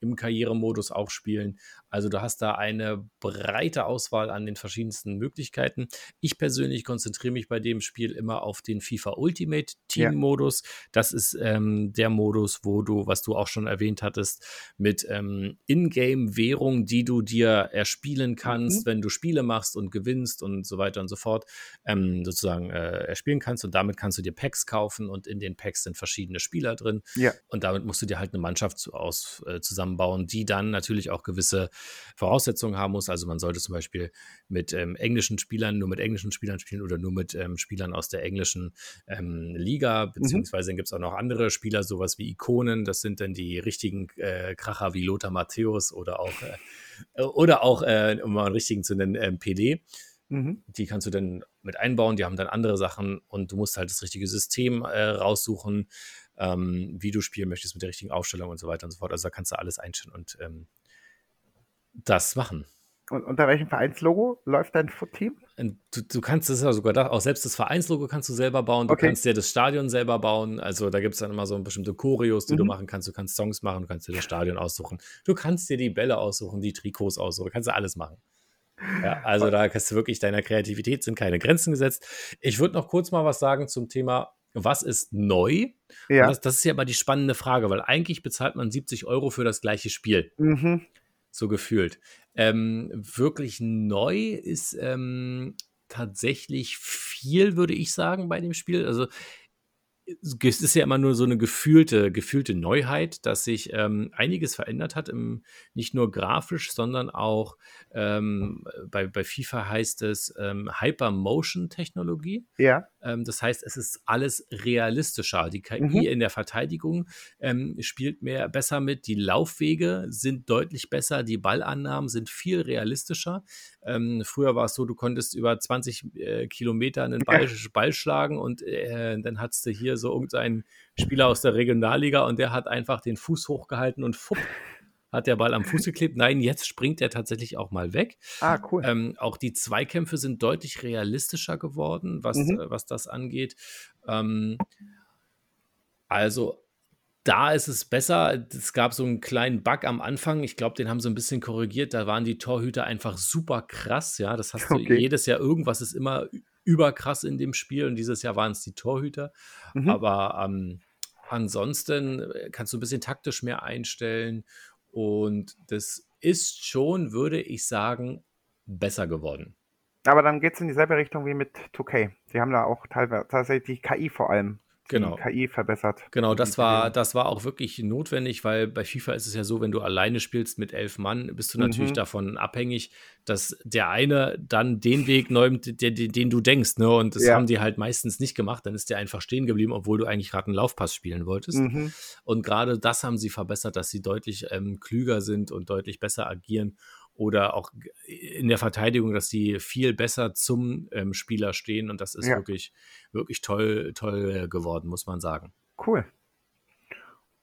im Karrieremodus auch spielen. Also du hast da eine breite Auswahl an den verschiedensten Möglichkeiten. Ich persönlich konzentriere mich bei dem Spiel immer auf den FIFA Ultimate Team Modus. Ja. Das ist ähm, der Modus, wo du, was du auch schon erwähnt hattest, mit ähm, Ingame-Währung, die du dir erspielen kannst, mhm. wenn du Spiele machst und gewinnst und so weiter und so fort, ähm, sozusagen äh, erspielen kannst. Und damit kannst du dir Packs kaufen und in den Packs sind verschiedene Spieler drin. Ja. Und damit musst du dir halt eine Mannschaft aus, äh, zusammenbauen, die dann natürlich auch gewisse Voraussetzungen haben muss. Also man sollte zum Beispiel mit ähm, englischen Spielern nur mit englischen Spielern spielen oder nur mit ähm, Spielern aus der englischen ähm, Liga, mhm. beziehungsweise mhm. dann gibt es auch noch andere Spieler, sowas wie Ikonen. Das sind dann die richtigen äh, Kracher wie Lothar Matthäus oder auch, äh, oder auch, äh, um mal einen richtigen zu nennen, ähm, PD. Mhm. Die kannst du dann mit einbauen, die haben dann andere Sachen und du musst halt das richtige System äh, raussuchen, ähm, wie du spielen möchtest mit der richtigen Aufstellung und so weiter und so fort. Also da kannst du alles einstellen und ähm, das machen. Und unter welchem Vereinslogo läuft dein Team? Du, du kannst es ja sogar da, auch selbst das Vereinslogo kannst du selber bauen. Du okay. kannst dir das Stadion selber bauen. Also da gibt es dann immer so bestimmte Choreos, die mhm. du machen kannst. Du kannst Songs machen, du kannst dir das Stadion aussuchen. Du kannst dir die Bälle aussuchen, die Trikots aussuchen. Du kannst dir alles machen. Ja, also da kannst du wirklich deiner Kreativität sind keine Grenzen gesetzt. Ich würde noch kurz mal was sagen zum Thema was ist neu? Ja. Das, das, ist ja immer die spannende Frage, weil eigentlich bezahlt man 70 Euro für das gleiche Spiel. Mhm so gefühlt. Ähm, wirklich neu ist ähm, tatsächlich viel, würde ich sagen, bei dem Spiel. Also es ist ja immer nur so eine gefühlte, gefühlte Neuheit, dass sich ähm, einiges verändert hat, im, nicht nur grafisch, sondern auch ähm, bei, bei FIFA heißt es ähm, Hypermotion-Technologie. Ja. Ähm, das heißt, es ist alles realistischer. Die KI Mhm. in der Verteidigung ähm, spielt mehr besser mit. Die Laufwege sind deutlich besser. Die Ballannahmen sind viel realistischer. Ähm, früher war es so, du konntest über 20 äh, Kilometer einen Ball, Ball schlagen und äh, dann hattest du hier so irgendeinen Spieler aus der Regionalliga und der hat einfach den Fuß hochgehalten und fupp, hat der Ball am Fuß geklebt. Nein, jetzt springt er tatsächlich auch mal weg. Ah, cool. Ähm, auch die Zweikämpfe sind deutlich realistischer geworden, was, Mhm. äh, was das angeht. Ähm, also da ist es besser. Es gab so einen kleinen Bug am Anfang. Ich glaube, den haben sie ein bisschen korrigiert. Da waren die Torhüter einfach super krass. Ja, das hast du Okay. jedes Jahr. Irgendwas ist immer überkrass in dem Spiel. Und dieses Jahr waren es die Torhüter. Mhm. Aber ähm, ansonsten äh, kannst du ein bisschen taktisch mehr einstellen. Und das ist schon, würde ich sagen, besser geworden. Aber dann geht es in dieselbe Richtung wie mit 2K. Sie haben da auch teilweise tatsächlich KI vor allem. Genau. KI verbessert. Genau, das war, das war auch wirklich notwendig, weil bei FIFA ist es ja so, wenn du alleine spielst mit elf Mann, bist du natürlich Mhm. davon abhängig, dass der eine dann den Weg nimmt, den, den, den du denkst. Ne? Und das Ja. haben die halt meistens nicht gemacht. Dann ist der einfach stehen geblieben, obwohl du eigentlich gerade einen Laufpass spielen wolltest. Mhm. Und gerade das haben sie verbessert, dass sie deutlich ähm, klüger sind und deutlich besser agieren. Oder auch in der Verteidigung, dass sie viel besser zum ähm, Spieler stehen. Und das ist Ja. wirklich, wirklich toll, toll äh, geworden, muss man sagen. Cool.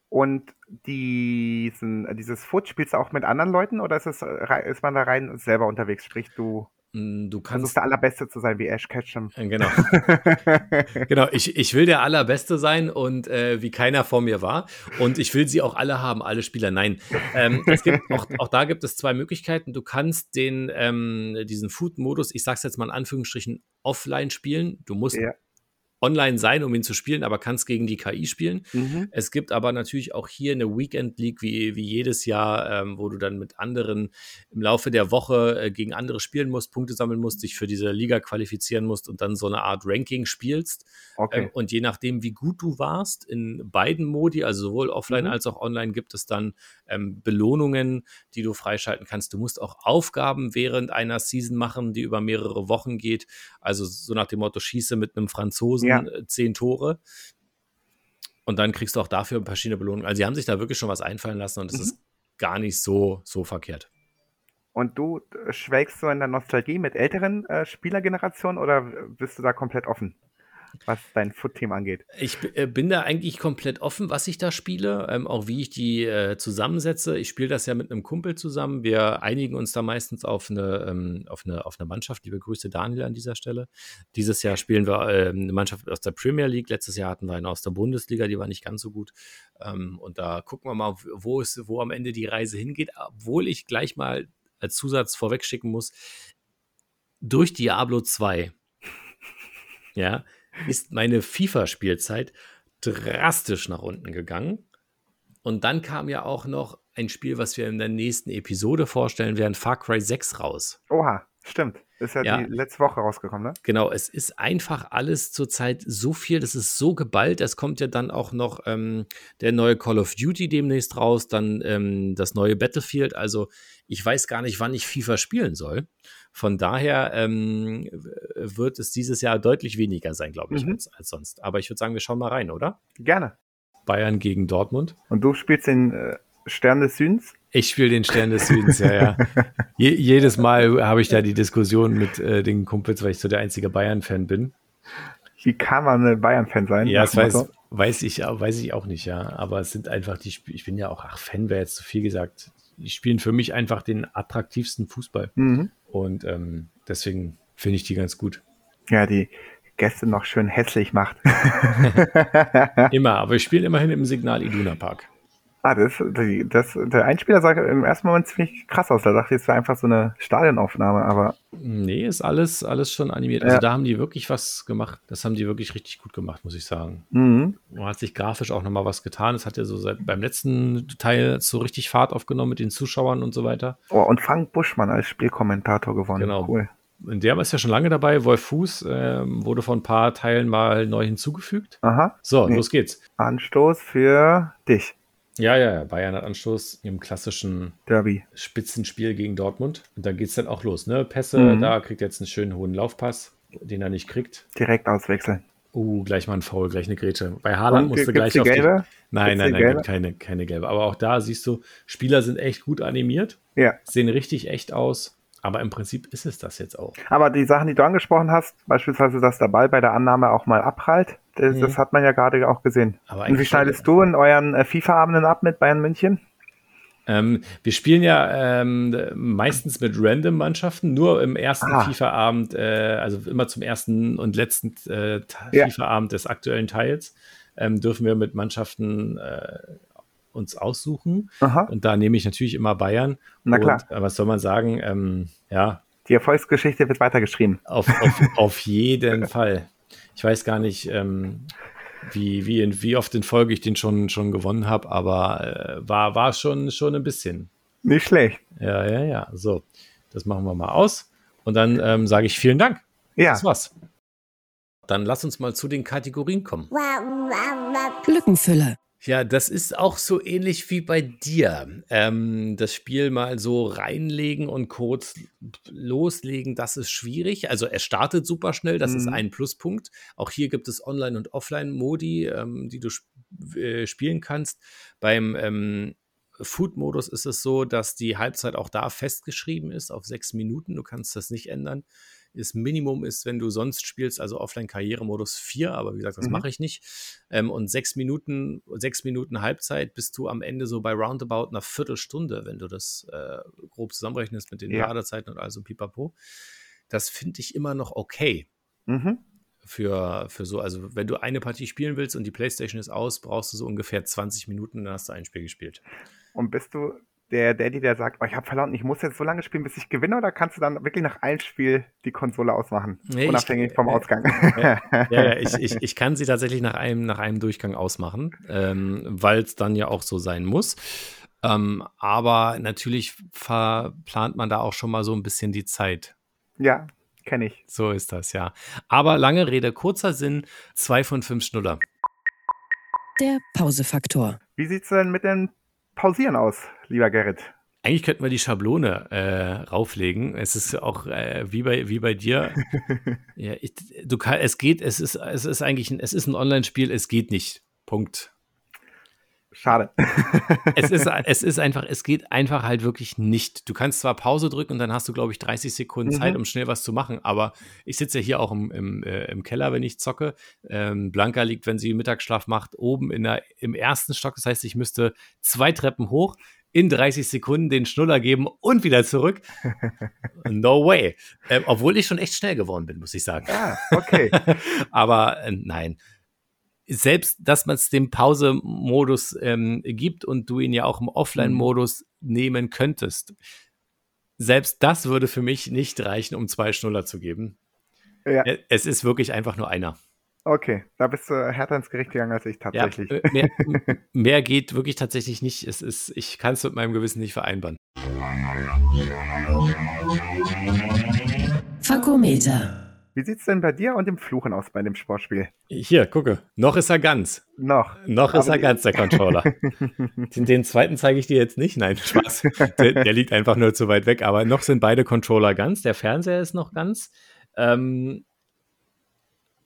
Und diesen, dieses Foot spielst du auch mit anderen Leuten oder ist, es, äh, ist man da rein selber unterwegs? Sprich, du Du versuchst kannst. der Allerbeste zu sein wie Ash Ketchum. Äh, Genau. (laughs) Genau, ich, ich will der Allerbeste sein und äh, wie keiner vor mir war. Und ich will sie auch alle haben, alle Spieler. Nein. Ähm, es gibt, (laughs) auch, auch da gibt es zwei Möglichkeiten. Du kannst den, ähm, diesen Food-Modus, ich sag's jetzt mal in Anführungsstrichen, offline spielen. Du musst Ja. Online sein, um ihn zu spielen, aber kannst gegen die KI spielen. Mhm. Es gibt aber natürlich auch hier eine Weekend League wie, wie jedes Jahr, ähm, wo du dann mit anderen im Laufe der Woche äh, gegen andere spielen musst, Punkte sammeln musst, dich für diese Liga qualifizieren musst und dann so eine Art Ranking spielst. Okay. Ähm, und je nachdem, wie gut du warst in beiden Modi, also sowohl offline Mhm. als auch online, gibt es dann ähm, Belohnungen, die du freischalten kannst. Du musst auch Aufgaben während einer Season machen, die über mehrere Wochen geht. Also so nach dem Motto, schieße mit einem Franzosen Ja. äh, zehn Tore. Und dann kriegst du auch dafür verschiedene Belohnungen. Also sie haben sich da wirklich schon was einfallen lassen und es Mhm. ist gar nicht so, so verkehrt. Und du äh, schwelgst so in der Nostalgie mit älteren äh, Spielergenerationen oder bist du da komplett offen, was dein Foot-Team angeht? Ich äh, bin da eigentlich komplett offen, was ich da spiele, ähm, auch wie ich die äh, zusammensetze. Ich spiele das ja mit einem Kumpel zusammen. Wir einigen uns da meistens auf eine, ähm, auf eine, auf eine Mannschaft. Liebe Grüße, Daniel, an dieser Stelle. Dieses Jahr spielen wir ähm, eine Mannschaft aus der Premier League. Letztes Jahr hatten wir eine aus der Bundesliga, die war nicht ganz so gut. Ähm, und da gucken wir mal, wo, es, wo am Ende die Reise hingeht. Obwohl ich gleich mal als Zusatz vorwegschicken muss, durch Diablo 2 (laughs) ja, ist meine FIFA-Spielzeit drastisch nach unten gegangen. Und dann kam ja auch noch ein Spiel, was wir in der nächsten Episode vorstellen werden, Far Cry 6 raus. Oha, stimmt. Ist ja, Ja. die letzte Woche rausgekommen, ne? Genau, es ist einfach alles zurzeit so viel, das ist so geballt. Es kommt ja dann auch noch ähm, der neue Call of Duty demnächst raus, dann ähm, das neue Battlefield. Also ich weiß gar nicht, wann ich FIFA spielen soll. Von daher ähm, wird es dieses Jahr deutlich weniger sein, glaube ich, Mhm. als, als sonst. Aber ich würde sagen, wir schauen mal rein, oder? Gerne. Bayern gegen Dortmund. Und du spielst den äh, Stern des Südens? Ich spiele den Stern des Südens, ja, ja. (laughs) Je, jedes Mal habe ich da die Diskussion mit äh, den Kumpels, weil ich so der einzige Bayern-Fan bin. Wie kann man ein Bayern-Fan sein? Ja, das weiß, weiß, ich, weiß ich auch nicht, ja. Aber es sind einfach die Spiele, ich bin ja auch, ach, Fan wäre jetzt zu viel gesagt. Die spielen für mich einfach den attraktivsten Fußball. Mhm. Und ähm, deswegen finde ich die ganz gut. Ja, die Gäste noch schön hässlich macht. (laughs) Immer, aber ich spiele immerhin im Signal Iduna Park. Ah, das, die, das, der Einspieler sah im ersten Moment ziemlich krass aus. Da dachte ich, es wäre einfach so eine Stadionaufnahme, aber Nee, ist alles, alles schon animiert. Also Ja. da haben die wirklich was gemacht. Das haben die wirklich richtig gut gemacht, muss ich sagen. mhm. Man hat sich grafisch auch nochmal was getan. Es hat ja so seit beim letzten Teil so richtig Fahrt aufgenommen mit den Zuschauern und so weiter. oh, und Frank Buschmann als Spielkommentator gewonnen. Genau. Cool. der ist ja schon lange dabei. Wolf Fuß ähm, wurde von ein paar Teilen mal neu hinzugefügt. Aha. So, Nee. los geht's. Anstoß für dich, Ja, ja. Bayern hat Anstoß im klassischen Derby. Spitzenspiel gegen Dortmund. Und da geht's dann auch los, ne? Pässe, Mhm. da kriegt er jetzt einen schönen hohen Laufpass, den er nicht kriegt. Direkt auswechseln. Uh, gleich mal ein Foul, gleich eine Grätsche. Bei Haaland musste gleich auf die, gelbe? Nein, nein, nein, gelbe? gibt keine, keine gelbe. Aber auch da siehst du, Spieler sind echt gut animiert, Ja. sehen richtig echt aus. Aber im Prinzip ist es das jetzt auch. Aber die Sachen, die du angesprochen hast, beispielsweise, dass der Ball bei der Annahme auch mal abprallt, das, Mhm. das hat man ja gerade auch gesehen. Aber Und wie schneidest du in euren äh, FIFA-Abenden ab mit Bayern München? Ähm, wir spielen ja ähm, meistens mit Random-Mannschaften, nur im ersten Ah. FIFA-Abend, äh, also immer zum ersten und letzten äh, Ja. FIFA-Abend des aktuellen Teils, ähm, dürfen wir mit Mannschaften äh, uns aussuchen. Aha, Und da nehme ich natürlich immer Bayern. na klar. Und, äh, was soll man sagen? Ähm, ja, Die Erfolgsgeschichte wird weitergeschrieben. auf, auf, auf jeden (laughs) Fall. Ich weiß gar nicht, ähm, wie, wie, wie oft in Folge ich den schon, schon gewonnen habe, aber äh, war, war schon, schon ein bisschen. Nicht schlecht. Ja, ja, ja. So, das machen wir mal aus. Und dann ähm, sage ich vielen Dank. Ja, Das war's. Dann lass uns mal zu den Kategorien kommen. Lückenfüller. Ja, das ist auch so ähnlich wie bei dir. Ähm, das Spiel mal so reinlegen und kurz loslegen, das ist schwierig. Also er startet super schnell, das ist Mhm. ein Pluspunkt. Auch hier gibt es Online- und Offline-Modi, ähm, die du sp äh, spielen kannst. Beim ähm, Food-Modus ist es so, dass die Halbzeit auch da festgeschrieben ist auf sechs Minuten. Du kannst das nicht ändern. Das Minimum ist, wenn du sonst spielst, also Offline-Karrieremodus 4, aber wie gesagt, das Mhm. mache ich nicht. Ähm, und sechs Minuten, sechs Minuten Halbzeit bist du am Ende so bei roundabout einer Viertelstunde, wenn du das äh, grob zusammenrechnest mit den Ja. Ladezeiten und also pipapo. Das finde ich immer noch okay mhm. für, für so, also wenn du eine Partie spielen willst und die Playstation ist aus, brauchst du so ungefähr 20 Minuten, dann hast du ein Spiel gespielt. Und bist du der Daddy, der sagt, oh, ich habe verloren, ich muss jetzt so lange spielen, bis ich gewinne, oder kannst du dann wirklich nach einem Spiel die Konsole ausmachen? Nee, ich- unabhängig vom äh, Ausgang. Ja, ja, ich, ich, (laughs) ich kann sie tatsächlich nach einem, nach einem Durchgang ausmachen, ähm, weil es dann ja auch so sein muss. Ähm, aber natürlich verplant man da auch schon mal so ein bisschen die Zeit. ja, kenne ich. So ist das, ja. Aber lange Rede, kurzer Sinn, zwei von fünf Schnuller. Der Pausefaktor. Wie sieht's denn mit dem Pausieren aus, lieber Gerrit? Eigentlich könnten wir die Schablone äh, rauflegen. Es ist auch äh, wie, bei, wie bei dir. (laughs) ja, ich, du kann, es geht, es ist, es ist eigentlich ein, es ist ein Online-Spiel, es geht nicht. Punkt. Schade. es, ist, (laughs) es ist einfach, es geht einfach halt wirklich nicht. Du kannst zwar Pause drücken und dann hast du, glaube ich, 30 Sekunden Mhm. Zeit, um schnell was zu machen, aber ich sitze ja hier auch im, im, äh, im Keller, wenn ich zocke. Ähm, Blanca liegt, wenn sie Mittagsschlaf macht, oben in der, im ersten Stock. Das heißt, ich müsste zwei Treppen hoch, in 30 Sekunden den Schnuller geben und wieder zurück. No way. Ähm, obwohl ich schon echt schnell geworden bin, muss ich sagen. ah, okay. (laughs) Aber äh, nein. Selbst, dass man es dem Pause-Modus ähm, gibt und du ihn ja auch im Offline-Modus nehmen könntest, selbst das würde für mich nicht reichen, um zwei Schnuller zu geben. Ja, Ä- Es ist wirklich einfach nur einer. okay. Da bist du härter ins Gericht gegangen als ich Ja, tatsächlich. äh, mehr, (laughs) mehr geht wirklich tatsächlich nicht. Es ist, ich kann es mit meinem Gewissen nicht vereinbaren. Fakometer. Wie sieht's denn bei dir und dem Fluchen aus bei dem Sportspiel? Hier, gucke. Noch ist er ganz. Noch. Noch ist er ganz, der (laughs) Controller. Den, den zweiten zeige ich dir jetzt nicht. Nein, Spaß. Der, der liegt einfach nur zu weit weg. Aber noch sind beide Controller ganz. Der Fernseher ist noch ganz. Ähm,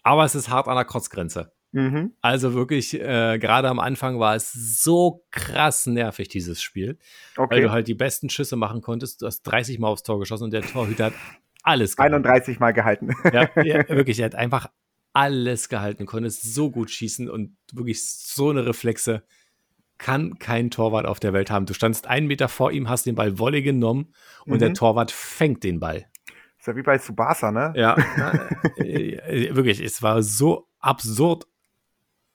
aber es ist hart an der Kotzgrenze. Mhm. Also wirklich, äh, gerade am Anfang war es so krass nervig, dieses Spiel. Weil Okay. du halt die besten Schüsse machen konntest. Du hast 30 Mal aufs Tor geschossen und der Torhüter hat alles gemacht. 31 Mal gehalten. Ja, ja, (laughs) wirklich, er hat einfach alles gehalten, konnte so gut schießen und wirklich so eine Reflexe kann kein Torwart auf der Welt haben. Du standst einen Meter vor ihm, hast den Ball Volley genommen und Mhm. der Torwart fängt den Ball. Ist ja wie bei Subasa, ne? Ja, (laughs) äh, äh, wirklich, es war so absurd,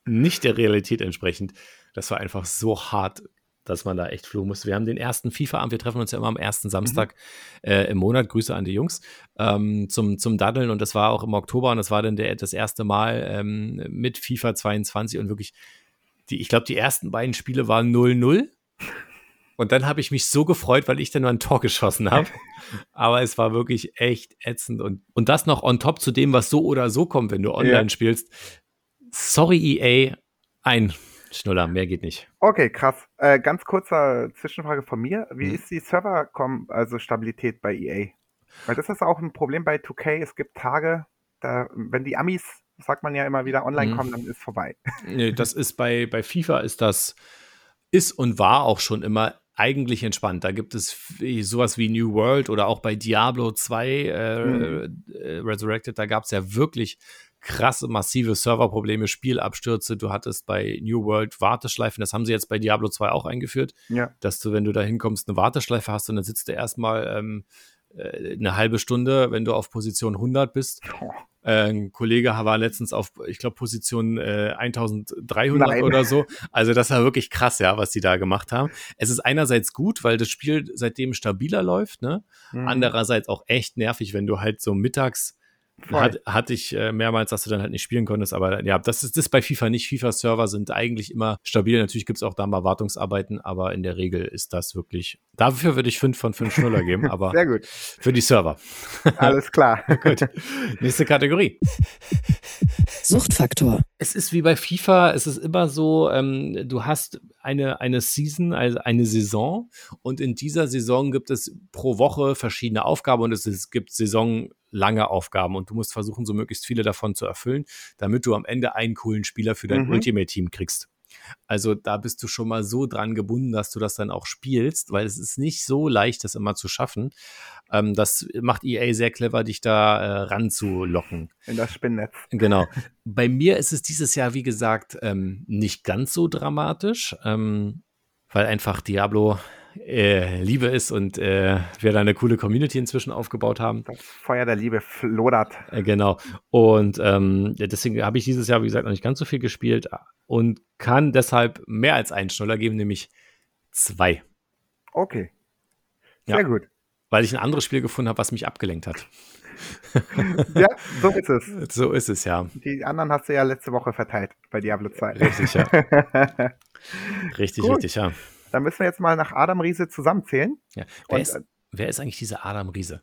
nicht der Realität entsprechend. Das war einfach so hart, dass man da echt fluchen musste. Wir haben den ersten FIFA-Abend, wir treffen uns ja immer am ersten Samstag äh, im Monat. Grüße an die Jungs ähm, zum, zum Daddeln und das war auch im Oktober und das war dann der, das erste Mal ähm, mit FIFA 22 und wirklich, die, ich glaube, die ersten beiden Spiele waren 0-0 Und dann habe ich mich so gefreut, weil ich dann nur ein Tor geschossen habe. (laughs) Aber es war wirklich echt ätzend. Und, und das noch on top zu dem, was so oder so kommt, wenn du online ja. spielst. Sorry, EA, ein Schnuller, mehr geht nicht. Okay, krass. Äh, ganz kurzer Zwischenfrage von mir. Wie hm. ist die Server, also Stabilität bei EA? Weil das ist auch ein Problem bei 2K. Es gibt Tage, da, wenn die Amis, sagt man ja immer wieder, online hm. kommen, dann ist vorbei. (laughs) Nee, das ist bei, bei FIFA ist das, ist und war auch schon immer eigentlich entspannt. Da gibt es sowas wie New World oder auch bei Diablo 2 äh, mhm. Resurrected, da gab es ja wirklich krasse, massive Serverprobleme, Spielabstürze. Du hattest bei New World Warteschleifen, das haben sie jetzt bei Diablo 2 auch eingeführt, ja. dass du, wenn du da hinkommst, eine Warteschleife hast und dann sitzt du erstmal ähm, äh, eine halbe Stunde, wenn du auf Position 100 bist. Oh. ein Kollege war letztens auf, ich glaube, Position äh, 1300 Nein. oder so. (laughs) Also das war wirklich krass, ja, was die da gemacht haben. Es ist einerseits gut, weil das Spiel seitdem stabiler läuft, ne? Mhm. Andererseits auch echt nervig, wenn du halt so mittags hat, hatte ich äh, mehrmals, dass du dann halt nicht spielen konntest, aber ja, das ist das bei FIFA nicht. FIFA-Server sind eigentlich immer stabil. Natürlich gibt es auch da mal Wartungsarbeiten, aber in der Regel ist das wirklich. Dafür würde ich fünf von fünf Schnuller geben, (laughs) aber Sehr gut. für die Server. Alles klar. (laughs) gut. Nächste Kategorie. (laughs) Suchtfaktor. Es ist wie bei FIFA, es ist immer so, ähm, du hast eine, eine Season, also eine Saison und in dieser Saison gibt es pro Woche verschiedene Aufgaben und es, es gibt saisonlange Aufgaben und du musst versuchen, so möglichst viele davon zu erfüllen, damit du am Ende einen coolen Spieler für dein mhm. Ultimate-Team kriegst. Also da bist du schon mal so dran gebunden, dass du das dann auch spielst, weil es ist nicht so leicht, das immer zu schaffen. Ähm, das macht EA sehr clever, dich da äh, ranzulocken. In das Spinnnetz. Genau. Bei mir ist es dieses Jahr, wie gesagt, ähm, nicht ganz so dramatisch, ähm, weil einfach Diablo äh, Liebe ist und äh, wir da eine coole Community inzwischen aufgebaut haben. Das Feuer der Liebe flodert. Äh, genau. Und ähm, deswegen habe ich dieses Jahr, wie gesagt, noch nicht ganz so viel gespielt und kann deshalb mehr als einen Schnuller geben, nämlich zwei. Okay. Sehr ja, gut. Weil ich ein anderes Spiel gefunden habe, was mich abgelenkt hat. (laughs) ja, so ist es. (laughs) So ist es, ja. Die anderen hast du ja letzte Woche verteilt bei Diablo 2. Richtig, ja. (laughs) richtig, Gut. richtig, ja. Dann müssen wir jetzt mal nach Adam Riese zusammenzählen. Ja. Wer, Und, ist, wer ist eigentlich dieser Adam Riese?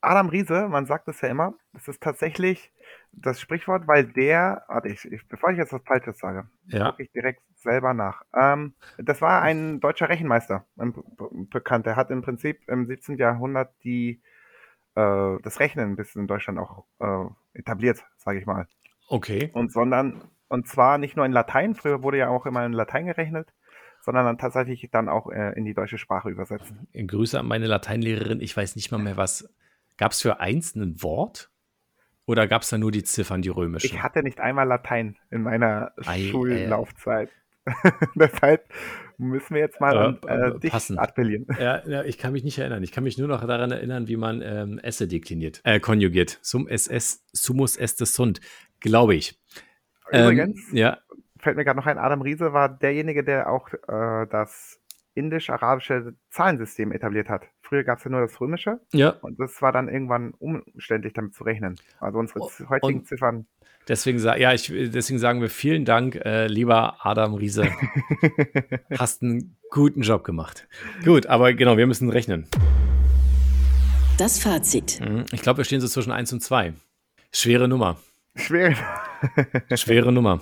Adam Riese, man sagt es ja immer, das ist tatsächlich das Sprichwort, weil der, warte, ich, ich, bevor ich jetzt was Falsches sage, ja. gucke ich direkt selber nach. Ähm, das war ein deutscher Rechenmeister, ein bekannt. Der hat im Prinzip im 17. Jahrhundert die, äh, das Rechnen bis in Deutschland auch äh, etabliert, sage ich mal. Okay. Und sondern, und zwar nicht nur in Latein, früher wurde ja auch immer in Latein gerechnet, sondern dann tatsächlich dann auch äh, in die deutsche Sprache übersetzen. Grüße an meine Lateinlehrerin. Ich weiß nicht mal mehr, was. Gab es für eins ein Wort? Oder gab es da nur die Ziffern, die römischen? Ich hatte nicht einmal Latein in meiner Ei, Schullaufzeit. (laughs) Äh. Deshalb müssen wir jetzt mal äh, an äh, dich passen. appellieren. Ja, ja, ich kann mich nicht erinnern. Ich kann mich nur noch daran erinnern, wie man ähm, Esse dekliniert, äh, konjugiert. Sum SS, sumus est sunt, glaube ich. Übrigens, ähm, ja fällt mir gerade noch ein, Adam Riese war derjenige, der auch äh, das indisch-arabische Zahlensystem etabliert hat. Früher gab es ja nur das römische. Ja. Und das war dann irgendwann umständlich damit zu rechnen. Also unsere oh, heutigen Ziffern. Deswegen, ja, ich, deswegen sagen wir vielen Dank, äh, lieber Adam Riese. (laughs) Hast einen guten Job gemacht. Gut, aber genau, wir müssen rechnen. Das Fazit. Mhm, ich glaube, wir stehen so zwischen 1 und 2. Schwere Nummer. Schwere. Schwere Nummer.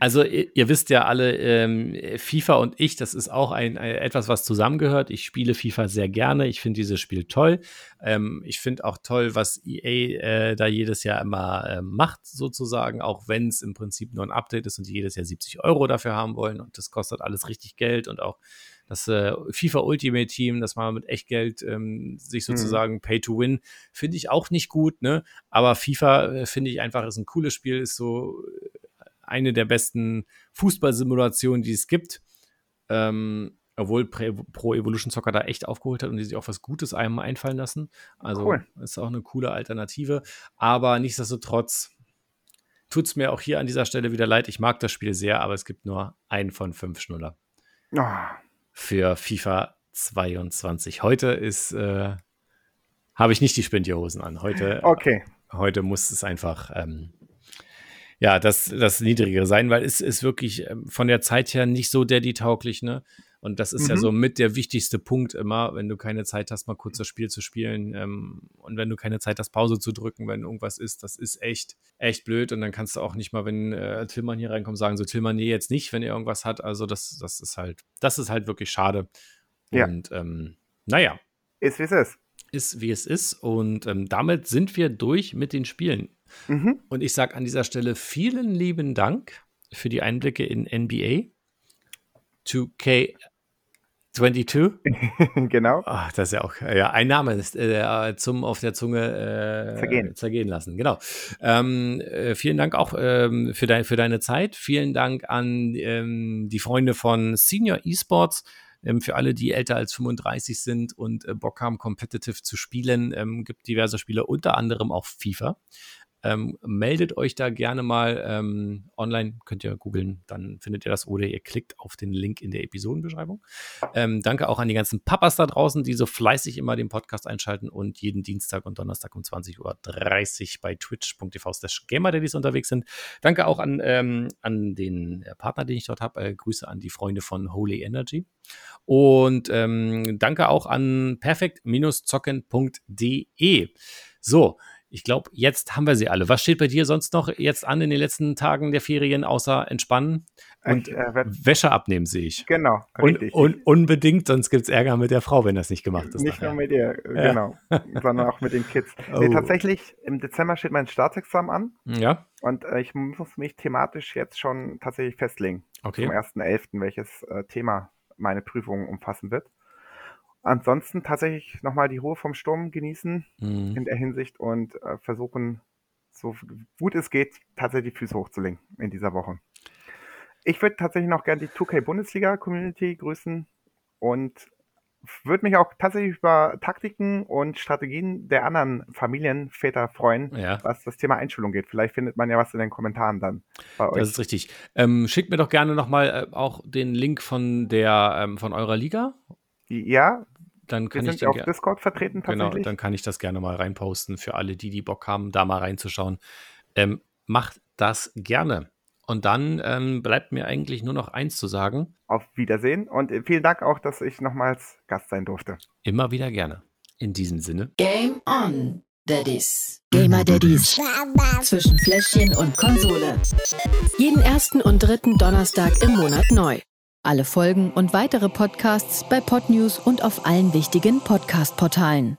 Also ihr, ihr wisst ja alle, ähm, FIFA und ich, das ist auch ein, ein, etwas, was zusammengehört. Ich spiele FIFA sehr gerne. Ich finde dieses Spiel toll. Ähm, ich finde auch toll, was EA äh, da jedes Jahr immer äh, macht, sozusagen, auch wenn es im Prinzip nur ein Update ist und die jedes Jahr 70 Euro dafür haben wollen. Und das kostet alles richtig Geld und auch das äh, FIFA Ultimate Team, dass man mit Echtgeld ähm, sich mhm. sozusagen mhm. Pay to Win, finde ich auch nicht gut, ne? Aber FIFA äh, finde ich einfach ist ein cooles Spiel, ist so äh, eine der besten Fußballsimulationen, die es gibt. Ähm, obwohl Pro Evolution Soccer da echt aufgeholt hat und die sich auch was Gutes einem einfallen lassen. Also cool. ist auch eine coole Alternative. Aber nichtsdestotrotz tut es mir auch hier an dieser Stelle wieder leid. Ich mag das Spiel sehr, aber es gibt nur einen von fünf Schnuller. Oh für FIFA 22. Heute ist, äh, habe ich nicht die Spendierhosen an. Heute, okay. heute muss es einfach, ähm, ja, das, das Niedrigere sein, weil es ist wirklich ähm, von der Zeit her nicht so daddy-tauglich, ne? Und das ist mhm. ja so mit der wichtigste Punkt immer, wenn du keine Zeit hast, mal kurz das Spiel zu spielen. Ähm, und wenn du keine Zeit hast, Pause zu drücken, wenn irgendwas ist, das ist echt, echt blöd. Und dann kannst du auch nicht mal, wenn äh, Tillmann hier reinkommt, sagen, so Tillmann, nee, jetzt nicht, wenn er irgendwas hat. Also das, das ist halt, das ist halt wirklich schade. Ja. Und ähm, naja. Ist wie es ist. Ist wie es ist. Und ähm, damit sind wir durch mit den Spielen. Mhm. Und ich sage an dieser Stelle vielen lieben Dank für die Einblicke in NBA. 2K 22? (laughs) genau. Ach, das ist ja auch ja, ein Name ist, äh, zum auf der Zunge äh, zergehen. zergehen lassen. Genau. Ähm, äh, vielen Dank auch ähm, für, dein, für deine Zeit. Vielen Dank an ähm, die Freunde von Senior Esports. Ähm, für alle, die älter als 35 sind und äh, Bock haben, competitive zu spielen, ähm, gibt diverse Spiele, unter anderem auch FIFA. Ähm, meldet euch da gerne mal ähm, online, könnt ihr googeln, dann findet ihr das oder ihr klickt auf den Link in der Episodenbeschreibung. Ähm, danke auch an die ganzen Papas da draußen, die so fleißig immer den Podcast einschalten und jeden Dienstag und Donnerstag um 20.30 Uhr bei twitch.tv slash gamer-daddies unterwegs sind. Danke auch an, ähm, an den äh, Partner, den ich dort habe. Äh, Grüße an die Freunde von Holy Energy. Und ähm, danke auch an perfekt-zocken.de. So, ich glaube, jetzt haben wir sie alle. Was steht bei dir sonst noch jetzt an in den letzten Tagen der Ferien, außer entspannen und ich, äh, Wäsche abnehmen, sehe ich. Genau, richtig. Und, und unbedingt, sonst gibt es Ärger mit der Frau, wenn das nicht gemacht ist. Nicht nachher. nur mit ihr, ja. genau, (laughs) sondern auch mit den Kids. Oh. Nee, tatsächlich, im Dezember steht mein Staatsexamen an. Ja. Und äh, ich muss mich thematisch jetzt schon tatsächlich festlegen. Okay. Zum 1.11., welches äh, Thema meine Prüfung umfassen wird. Ansonsten tatsächlich nochmal die Ruhe vom Sturm genießen mhm. in der Hinsicht und äh, versuchen, so gut es geht, tatsächlich die Füße hochzulegen in dieser Woche. Ich würde tatsächlich noch gerne die 2K Bundesliga Community grüßen und würde mich auch tatsächlich über Taktiken und Strategien der anderen Familienväter freuen, ja. was das Thema Einschulung geht. Vielleicht findet man ja was in den Kommentaren dann bei euch. Das ist richtig. Ähm, schickt mir doch gerne nochmal äh, auch den Link von der ähm, von eurer Liga. Ja, dann kann Wir ich sind auf Discord vertreten genau, tatsächlich. Genau, dann kann ich das gerne mal reinposten für alle, die die Bock haben, da mal reinzuschauen. Ähm, macht das gerne. Und dann ähm, bleibt mir eigentlich nur noch eins zu sagen. Auf Wiedersehen und vielen Dank auch, dass ich nochmals Gast sein durfte. Immer wieder gerne. In diesem Sinne. Game on, Daddies. Gamer Daddies. Zwischen Fläschchen und Konsole. Jeden ersten und dritten Donnerstag im Monat neu. Alle Folgen und weitere Podcasts bei Podnews und auf allen wichtigen Podcast-Portalen.